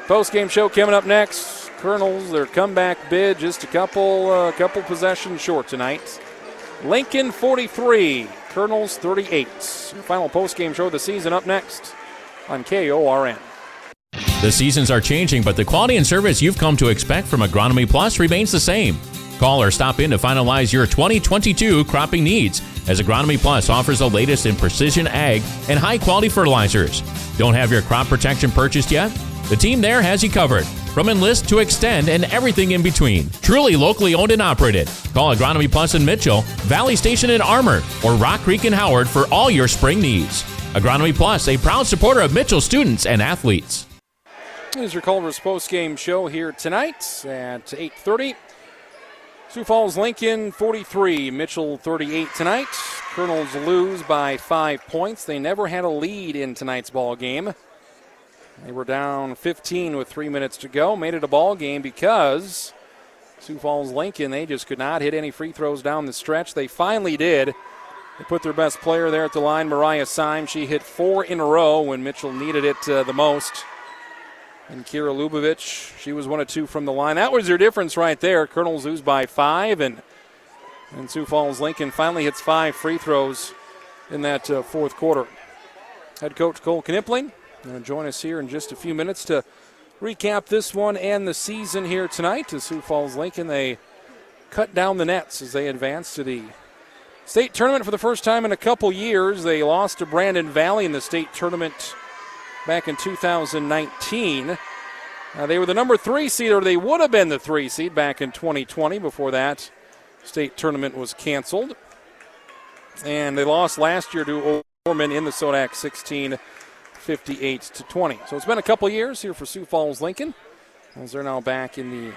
B: Post game show coming up next. Colonels, their comeback bid, just a couple uh, couple possessions short tonight. Lincoln 43, Colonels 38. Your final post game show of the season up next on KORN.
A: The seasons are changing, but the quality and service you've come to expect from Agronomy Plus remains the same. Call or stop in to finalize your 2022 cropping needs, as Agronomy Plus offers the latest in precision ag and high quality fertilizers. Don't have your crop protection purchased yet? The team there has you covered. From Enlist to Extend and everything in between. Truly locally owned and operated. Call Agronomy Plus in Mitchell, Valley Station in Armour, or Rock Creek in Howard for all your spring needs. Agronomy Plus, a proud supporter of Mitchell students and athletes.
B: Is your Culver's post game show here tonight at 8:30. Sioux Falls Lincoln 43, Mitchell 38 tonight. Colonels lose by five points. They never had a lead in tonight's ball game. They were down 15 with three minutes to go. Made it a ball game because Sioux Falls Lincoln they just could not hit any free throws down the stretch. They finally did. They put their best player there at the line, Mariah Syme. She hit four in a row when Mitchell needed it uh, the most. And Kira Lubavitch, she was one of two from the line. That was their difference right there. Colonel lose by five, and and Sioux Falls Lincoln finally hits five free throws in that uh, fourth quarter. Head coach Cole Knipling going to join us here in just a few minutes to recap this one and the season here tonight. To Sioux Falls Lincoln, they cut down the nets as they advance to the state tournament for the first time in a couple years. They lost to Brandon Valley in the state tournament back in 2019. Uh, they were the number three seed, or they would have been the three seed back in 2020 before that state tournament was canceled. And they lost last year to O'Gorman in the Sodak 16, 58 to 20. So it's been a couple years here for Sioux Falls Lincoln, as they're now back in the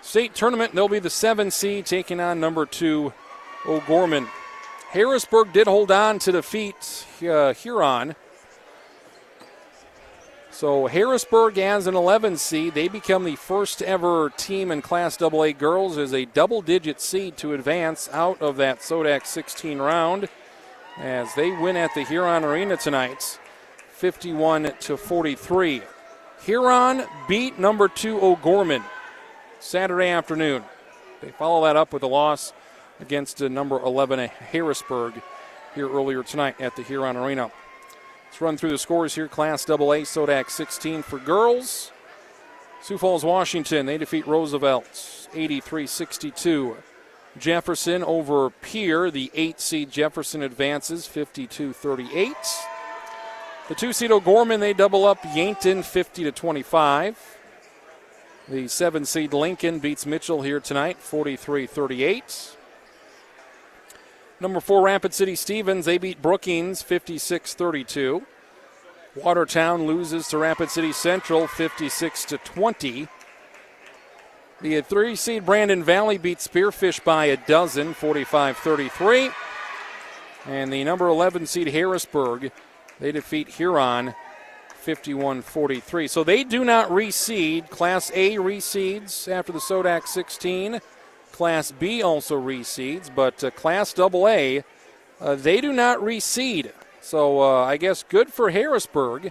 B: state tournament. They'll be the seven seed taking on number two O'Gorman Harrisburg did hold on to defeat uh, Huron. So Harrisburg as an 11 seed, they become the first ever team in Class AA girls as a double-digit seed to advance out of that Sodak 16 round as they win at the Huron Arena tonight, 51 to 43. Huron beat number two O'Gorman Saturday afternoon. They follow that up with a loss against uh, number 11 Harrisburg here earlier tonight at the Huron Arena. Let's run through the scores here. Class AA Sodak 16 for girls. Sioux Falls, Washington, they defeat Roosevelt 83 62. Jefferson over Pierre, The 8 seed Jefferson advances 52 38. The 2 seed O'Gorman, they double up Yankton 50 to 25. The 7 seed Lincoln beats Mitchell here tonight 43 38. Number 4 Rapid City Stevens, they beat Brookings 56 32. Watertown loses to Rapid City Central 56 to 20. The 3 seed Brandon Valley beats Spearfish by a dozen 45 33. And the number 11 seed Harrisburg, they defeat Huron 51 43. So they do not reseed. Class A reseeds after the Sodak 16. Class B also reseeds, but uh, Class AA, uh, they do not reseed. So uh, I guess good for Harrisburg.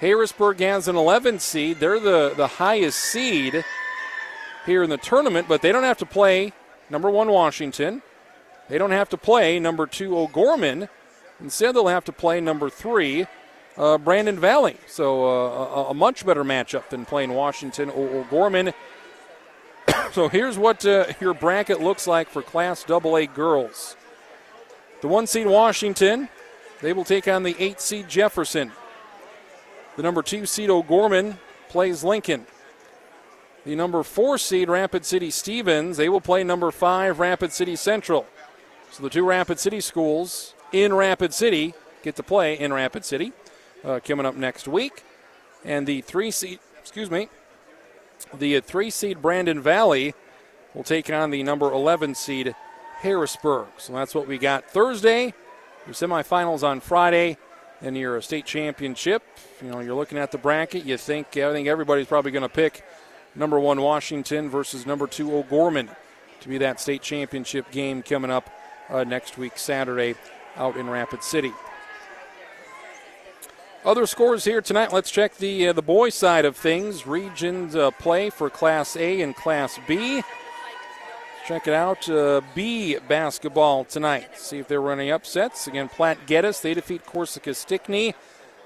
B: Harrisburg has an 11 seed. They're the, the highest seed here in the tournament, but they don't have to play number one Washington. They don't have to play number two O'Gorman. Instead, they'll have to play number three uh, Brandon Valley. So uh, a, a, much better matchup than playing Washington or O'Gorman. So here's what uh, your bracket looks like for Class AA girls. The one seed Washington, they will take on the eight seed Jefferson. The number two seed O'Gorman plays Lincoln. The number four seed Rapid City Stevens, they will play number five Rapid City Central. So the two Rapid City schools in Rapid City get to play in Rapid City uh, coming up next week. And the three seed, excuse me, the three seed Brandon Valley will take on the number 11 seed Harrisburg. So that's what we got Thursday. Your semifinals on Friday, and your state championship. You know, you're looking at the bracket. You think I think everybody's probably going to pick number one Washington versus number two O'Gorman to be that state championship game coming up uh, next week Saturday out in Rapid City. Other scores here tonight. Let's check the uh, the boys' side of things. Regions uh, play for Class A and Class B. Check it out. Uh, B basketball tonight. See if there were any upsets. Again, Platte Geddes they defeat Corsica Stickney.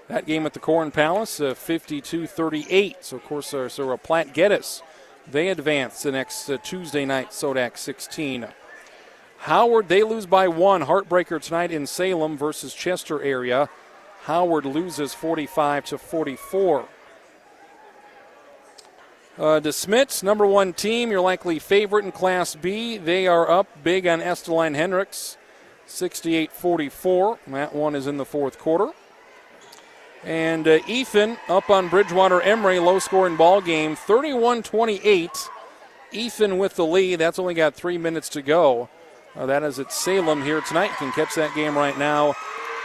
B: That game at the Corn Palace, uh, 52-38. So of course, uh, so uh, Platte Geddes they advance the next uh, Tuesday night. Sodak 16. Howard they lose by one. Heartbreaker tonight in Salem versus Chester area. Howard loses 45 to 44. Uh, De Smet's, number one team, your likely favorite in Class B. They are up big on Estelline Hendricks, 68 44. That one is in the fourth quarter. And uh, Ethan up on Bridgewater Emery, low scoring ball game, 31 28. Ethan with the lead. That's only got three minutes to go. Uh, that is at Salem here tonight. You can catch that game right now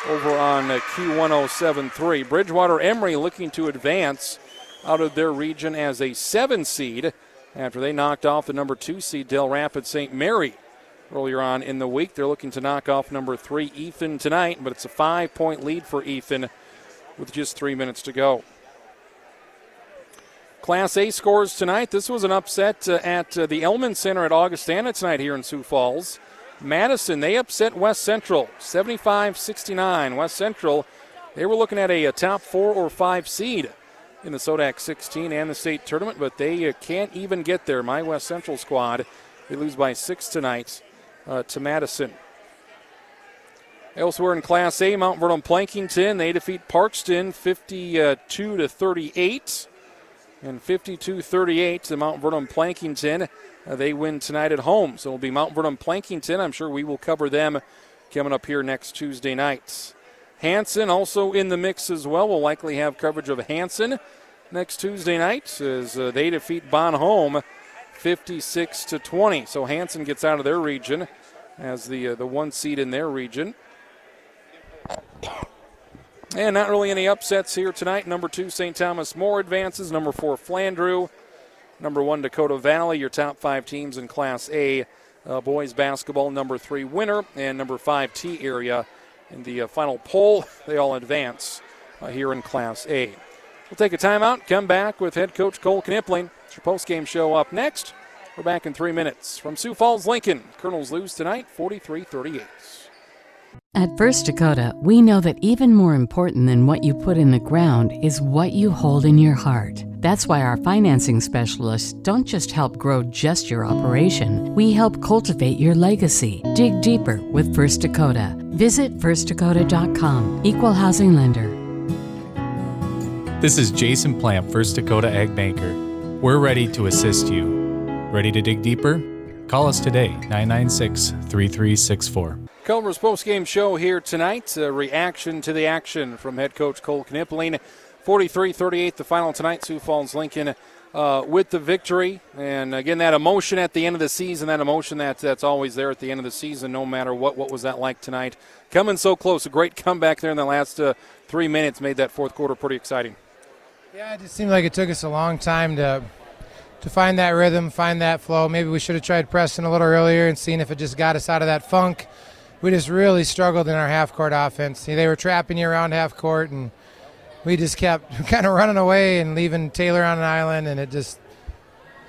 B: over on uh, Q1073. Bridgewater Emery looking to advance out of their region as a seven seed after they knocked off the number two seed Dell Rapids St. Mary earlier on in the week. They're looking to knock off number three Ethan tonight, but it's a five point lead for Ethan with just three minutes to go. Class A scores tonight. This was an upset uh, at uh, the Elmen Center at Augustana tonight here in Sioux Falls. Madison, they upset West Central 75 69. West Central, they were looking at a, a, top four or five seed in the Sodak 16 and the state tournament, but they uh, can't even get there. My West Central squad, they lose by six tonight uh, to Madison. Elsewhere in Class A, Mount Vernon Plankinton, they defeat Parkston 52 to 38. And 52 38 to Mount Vernon Plankinton. Uh, they win tonight at home. So it'll be Mount Vernon Plankinton. I'm sure we will cover them coming up here next Tuesday night. Hanson also in the mix as well. We'll likely have coverage of Hanson next Tuesday night as uh, they defeat Bon Homme 56 to 20. So Hanson gets out of their region as the uh, the one seed in their region. And not really any upsets here tonight. Number two, St. Thomas More advances. Number four, Flandreau. Number one, Dakota Valley. Your top five teams in Class A uh, boys basketball. Number three, Winner. and number five, Tea area. In the uh, final poll, [LAUGHS] they all advance uh, here in Class A. We'll take a timeout. Come back with head coach Cole Knipling. It's your post game show up next. We're back in three minutes from Sioux Falls, Lincoln. Colonels lose tonight, 43 38.
M: At First Dakota, we know that even more important than what you put in the ground is what you hold in your heart. That's why our financing specialists don't just help grow just your operation, we help cultivate your legacy. Dig deeper with First Dakota. Visit firstdakota.com. Equal housing lender.
N: This is Jason Plamp, First Dakota Ag Banker. We're ready to assist you. Ready to dig deeper? Call us today, 996 3364.
B: Culver's post-game show here tonight. A reaction to the action from head coach Cole Knipling. 43-38 the final tonight. Sioux Falls Lincoln uh, with the victory. And again, that emotion at the end of the season, that emotion that, that's always there at the end of the season, no matter what. What was that like tonight? Coming so close. A great comeback there in the last uh, three minutes made that fourth quarter pretty exciting.
T: Yeah, it just seemed like it took us a long time to to find that rhythm, find that flow. Maybe we should have tried pressing a little earlier and seen if it just got us out of that funk we just really struggled in our half court offense. They were trapping you around half court, and we just kept [LAUGHS] kind of running away and leaving Taylor on an island, and it just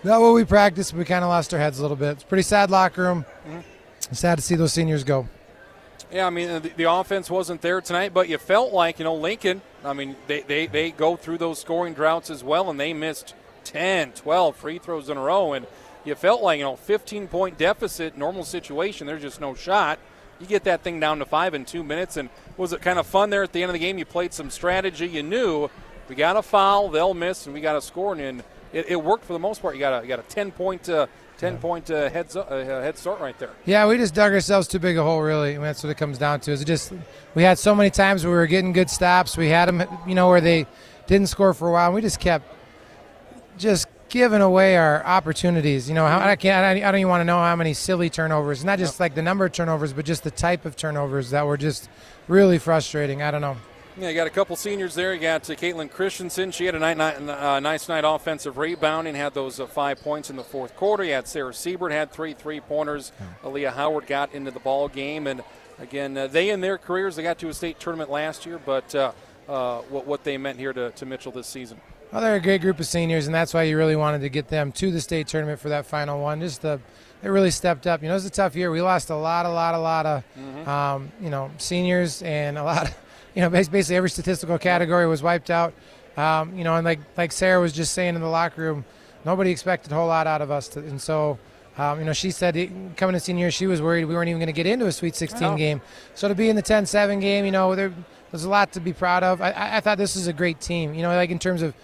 T: not what we practiced. We kind of lost our heads a little bit. It's pretty sad locker room. Mm-hmm. Sad to see those seniors go.
B: Yeah, I mean the, the, offense wasn't there tonight, but you felt like you know Lincoln. I mean they, they they go through those scoring droughts as well, and they missed 10, 12 free throws in a row, and you felt like you know 15 point deficit, normal situation. There's just no shot you get that thing down to five in two minutes. And was it kind of fun there at the end of the game? You played some strategy. You knew we got a foul, they'll miss, and we got a score. And it, it worked for the most part. You got a, you got a 10 point. Uh, 10 point uh, head, uh, head start right there.
T: Yeah, we just dug ourselves too big a hole, really. Mean, that's what it comes down to. Is it just we had so many times we were getting good stops. We had them, you know, where they didn't score for a while. And we just kept just giving away our opportunities. You know, how, I can't. I don't even want to know how many silly turnovers. Not just like the number of turnovers, but just the type of turnovers that were just really frustrating. I don't know.
B: Yeah, you got a couple seniors there. You got uh, Caitlin Christensen. She had a night, night, uh, nice night offensive rebounding, had those uh, five points in the fourth quarter. You had Sarah Siebert had three three pointers. Yeah. Aaliyah Howard got into the ball game, and again, uh, they in their careers they got to a state tournament last year, but uh, uh, what what they meant here to, to Mitchell this season.
T: Well, they're a great group of seniors, and that's why you really wanted to get them to the state tournament for that final one. Just the, they really stepped up. You know, it was a tough year. We lost a lot, a lot, a lot of, mm-hmm. um, you know, seniors, and a lot. Of, [LAUGHS] you know, basically every statistical category was wiped out. Um, you know, and like like Sarah was just saying in the locker room, nobody expected a whole lot out of us, to, and so. Um, you know, she said coming to senior year, she was worried we weren't even going to get into a Sweet 16 game. So to be in the 10-7 game, you know, there, there's a lot to be proud of. I, I thought this was a great team. You know, like in terms of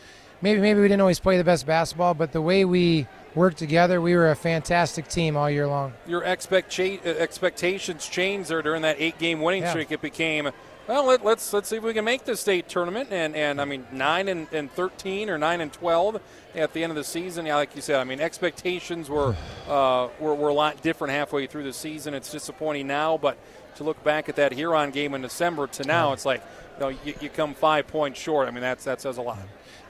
T: maybe maybe we didn't always play the best basketball, but the way we worked together, we were a fantastic team all year long.
B: Your expect uh, expectations changed there during that eight-game winning yeah. streak. It became well, let, us let's, let's see if we can make the state tournament, and, and I mean nine and, and thirteen or nine and twelve at the end of the season. Yeah, like you said, I mean expectations were [SIGHS] uh, were, were a lot different halfway through the season. It's disappointing now, but to look back at that Huron game in December to now, it's like you, know, you, you come five points short. I mean that's that says a lot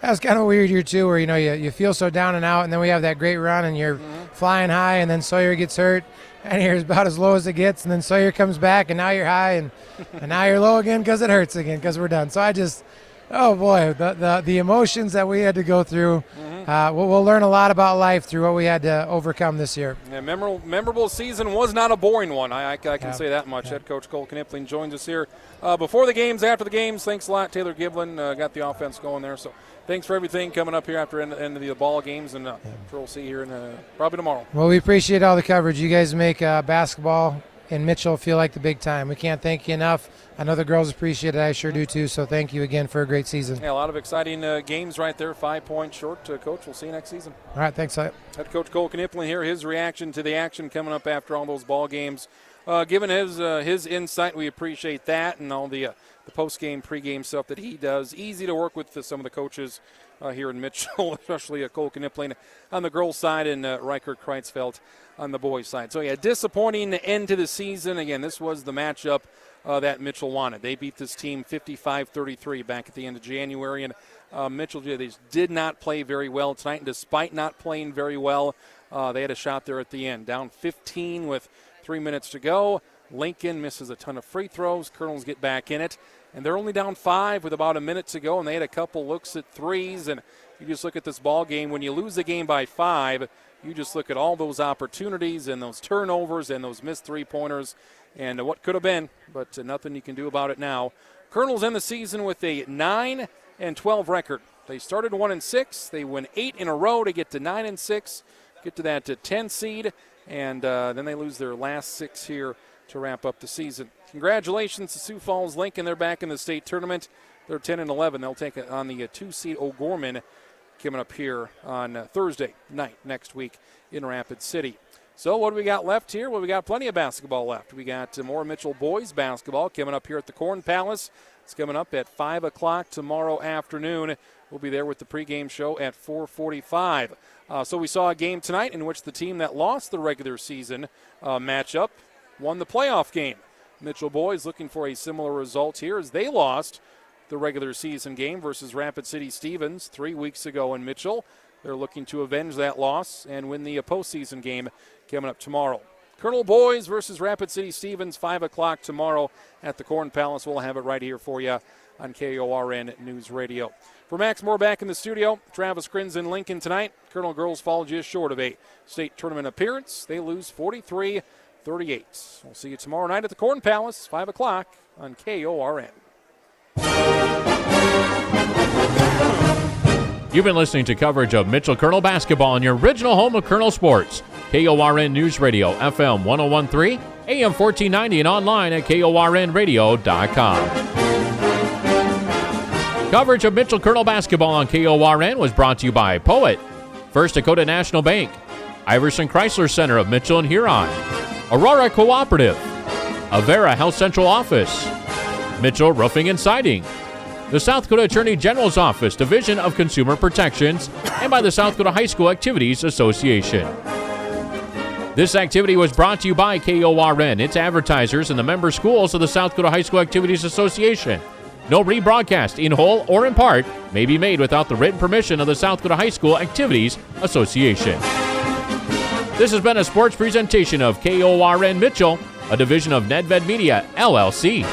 T: that was kind of weird here too, where you know you, you feel so down and out, and then we have that great run, and you're mm-hmm. flying high, and then Sawyer gets hurt, and you're about as low as it gets, and then Sawyer comes back, and now you're high, and and now you're low again because it hurts again because we're done. So I just, oh boy, the the, the emotions that we had to go through. Mm-hmm. Uh, we'll, we'll, learn a lot about life through what we had to overcome this year.
B: Yeah, memorable, memorable season was not a boring one. I, I, I can yeah. say that much. Yeah. Head coach Cole Knipling joins us here uh, before the games, after the games. Thanks a lot, Taylor Giblin. Uh, got the offense going there. So thanks for everything coming up here after end, end of the ball games, and uh, yeah. sure we'll see you here in uh, probably tomorrow.
T: Well, we appreciate all the coverage. You guys make uh, basketball in Mitchell feel like the big time. We can't thank you enough. I know the girls appreciate it. I sure do too. So thank you again for a great season.
B: Yeah, a lot of exciting uh, games right there. Five points short, uh, coach. We'll see you next season.
T: All right, thanks.
B: Head coach Cole Knipling here. His reaction to the action coming up after all those ball games. Uh, giving his uh, his insight. We appreciate that and all the uh, the post game, pre game stuff that he does. Easy to work with for some of the coaches uh, here in [LAUGHS] Mitchell, especially uh, Cole Knipling on the girls' side and uh, Reichert Kreitzfeld on the boys' side. So, yeah, disappointing end to the season. Again, this was the matchup uh, that Mitchell wanted. They beat this team 55 33 back at the end of January. And uh, Mitchell they did not play very well tonight. And despite not playing very well, uh, they had a shot there at the end. Down 15 with three minutes to go. Lincoln misses a ton of free throws. Colonels get back in it and they're only down five with about a minute to go, and they had a couple looks at threes. And you just look at this ball game. When you lose the game by five, you just look at all those opportunities and those turnovers and those missed three pointers and what could have been, but nothing you can do about it now. Colonels end the season with a nine and 12 record. They started one and six. They win eight in a row to get to nine and six, get to that to 10 seed, and uh, then they lose their last six here to wrap up the season. Congratulations to Sioux Falls Lincoln. They're back in the state tournament. They're 10 and 11. They'll take it on the uh, two seed O'Gorman coming up here on uh, Thursday night next week in Rapid City. So, what do we got left here? Well, we got plenty of basketball left. We got uh, more Mitchell boys basketball coming up here at the Corn Palace. It's coming up at 5 o'clock tomorrow afternoon. We'll be there with the pregame show at 4:45. Uh, so we saw a game tonight in which the team that lost the regular season uh, matchup won the playoff game. Mitchell boys looking for a similar result here as they lost the regular season game versus Rapid City Stevens three weeks ago in Mitchell. They're looking to avenge that loss and win the postseason game coming up tomorrow. Colonel Boys versus Rapid City Stevens, 5 o'clock tomorrow at the Corn Palace. We'll have it right here for you on KORN News Radio. For Max Moore back in the studio, Travis Crins in Lincoln tonight. Colonel Girls fall just short of a state tournament appearance. They lose 43 38. We'll see you tomorrow night at the Corn Palace, 5 o'clock on KORN.
A: You've been listening to coverage of Mitchell Colonel basketball in your original home of Colonel Sports. KORN News Radio, FM 1013, AM 1490, and online at KORNradio.com. Coverage of Mitchell Colonel basketball on KORN was brought to you by Poet, First Dakota National Bank, Iverson Chrysler Center of Mitchell and Huron, Aurora Cooperative, Avera Health Central Office, Mitchell Roofing and Siding, the South Dakota Attorney General's Office, Division of Consumer Protections, and by the South Dakota High School Activities Association. This activity was brought to you by KORN, its advertisers, and the member schools of the South Dakota High School Activities Association. No rebroadcast, in whole or in part, may be made without the written permission of the South Dakota High School Activities Association. This has been a sports presentation of KORN Mitchell, a division of Nedved Media, LLC.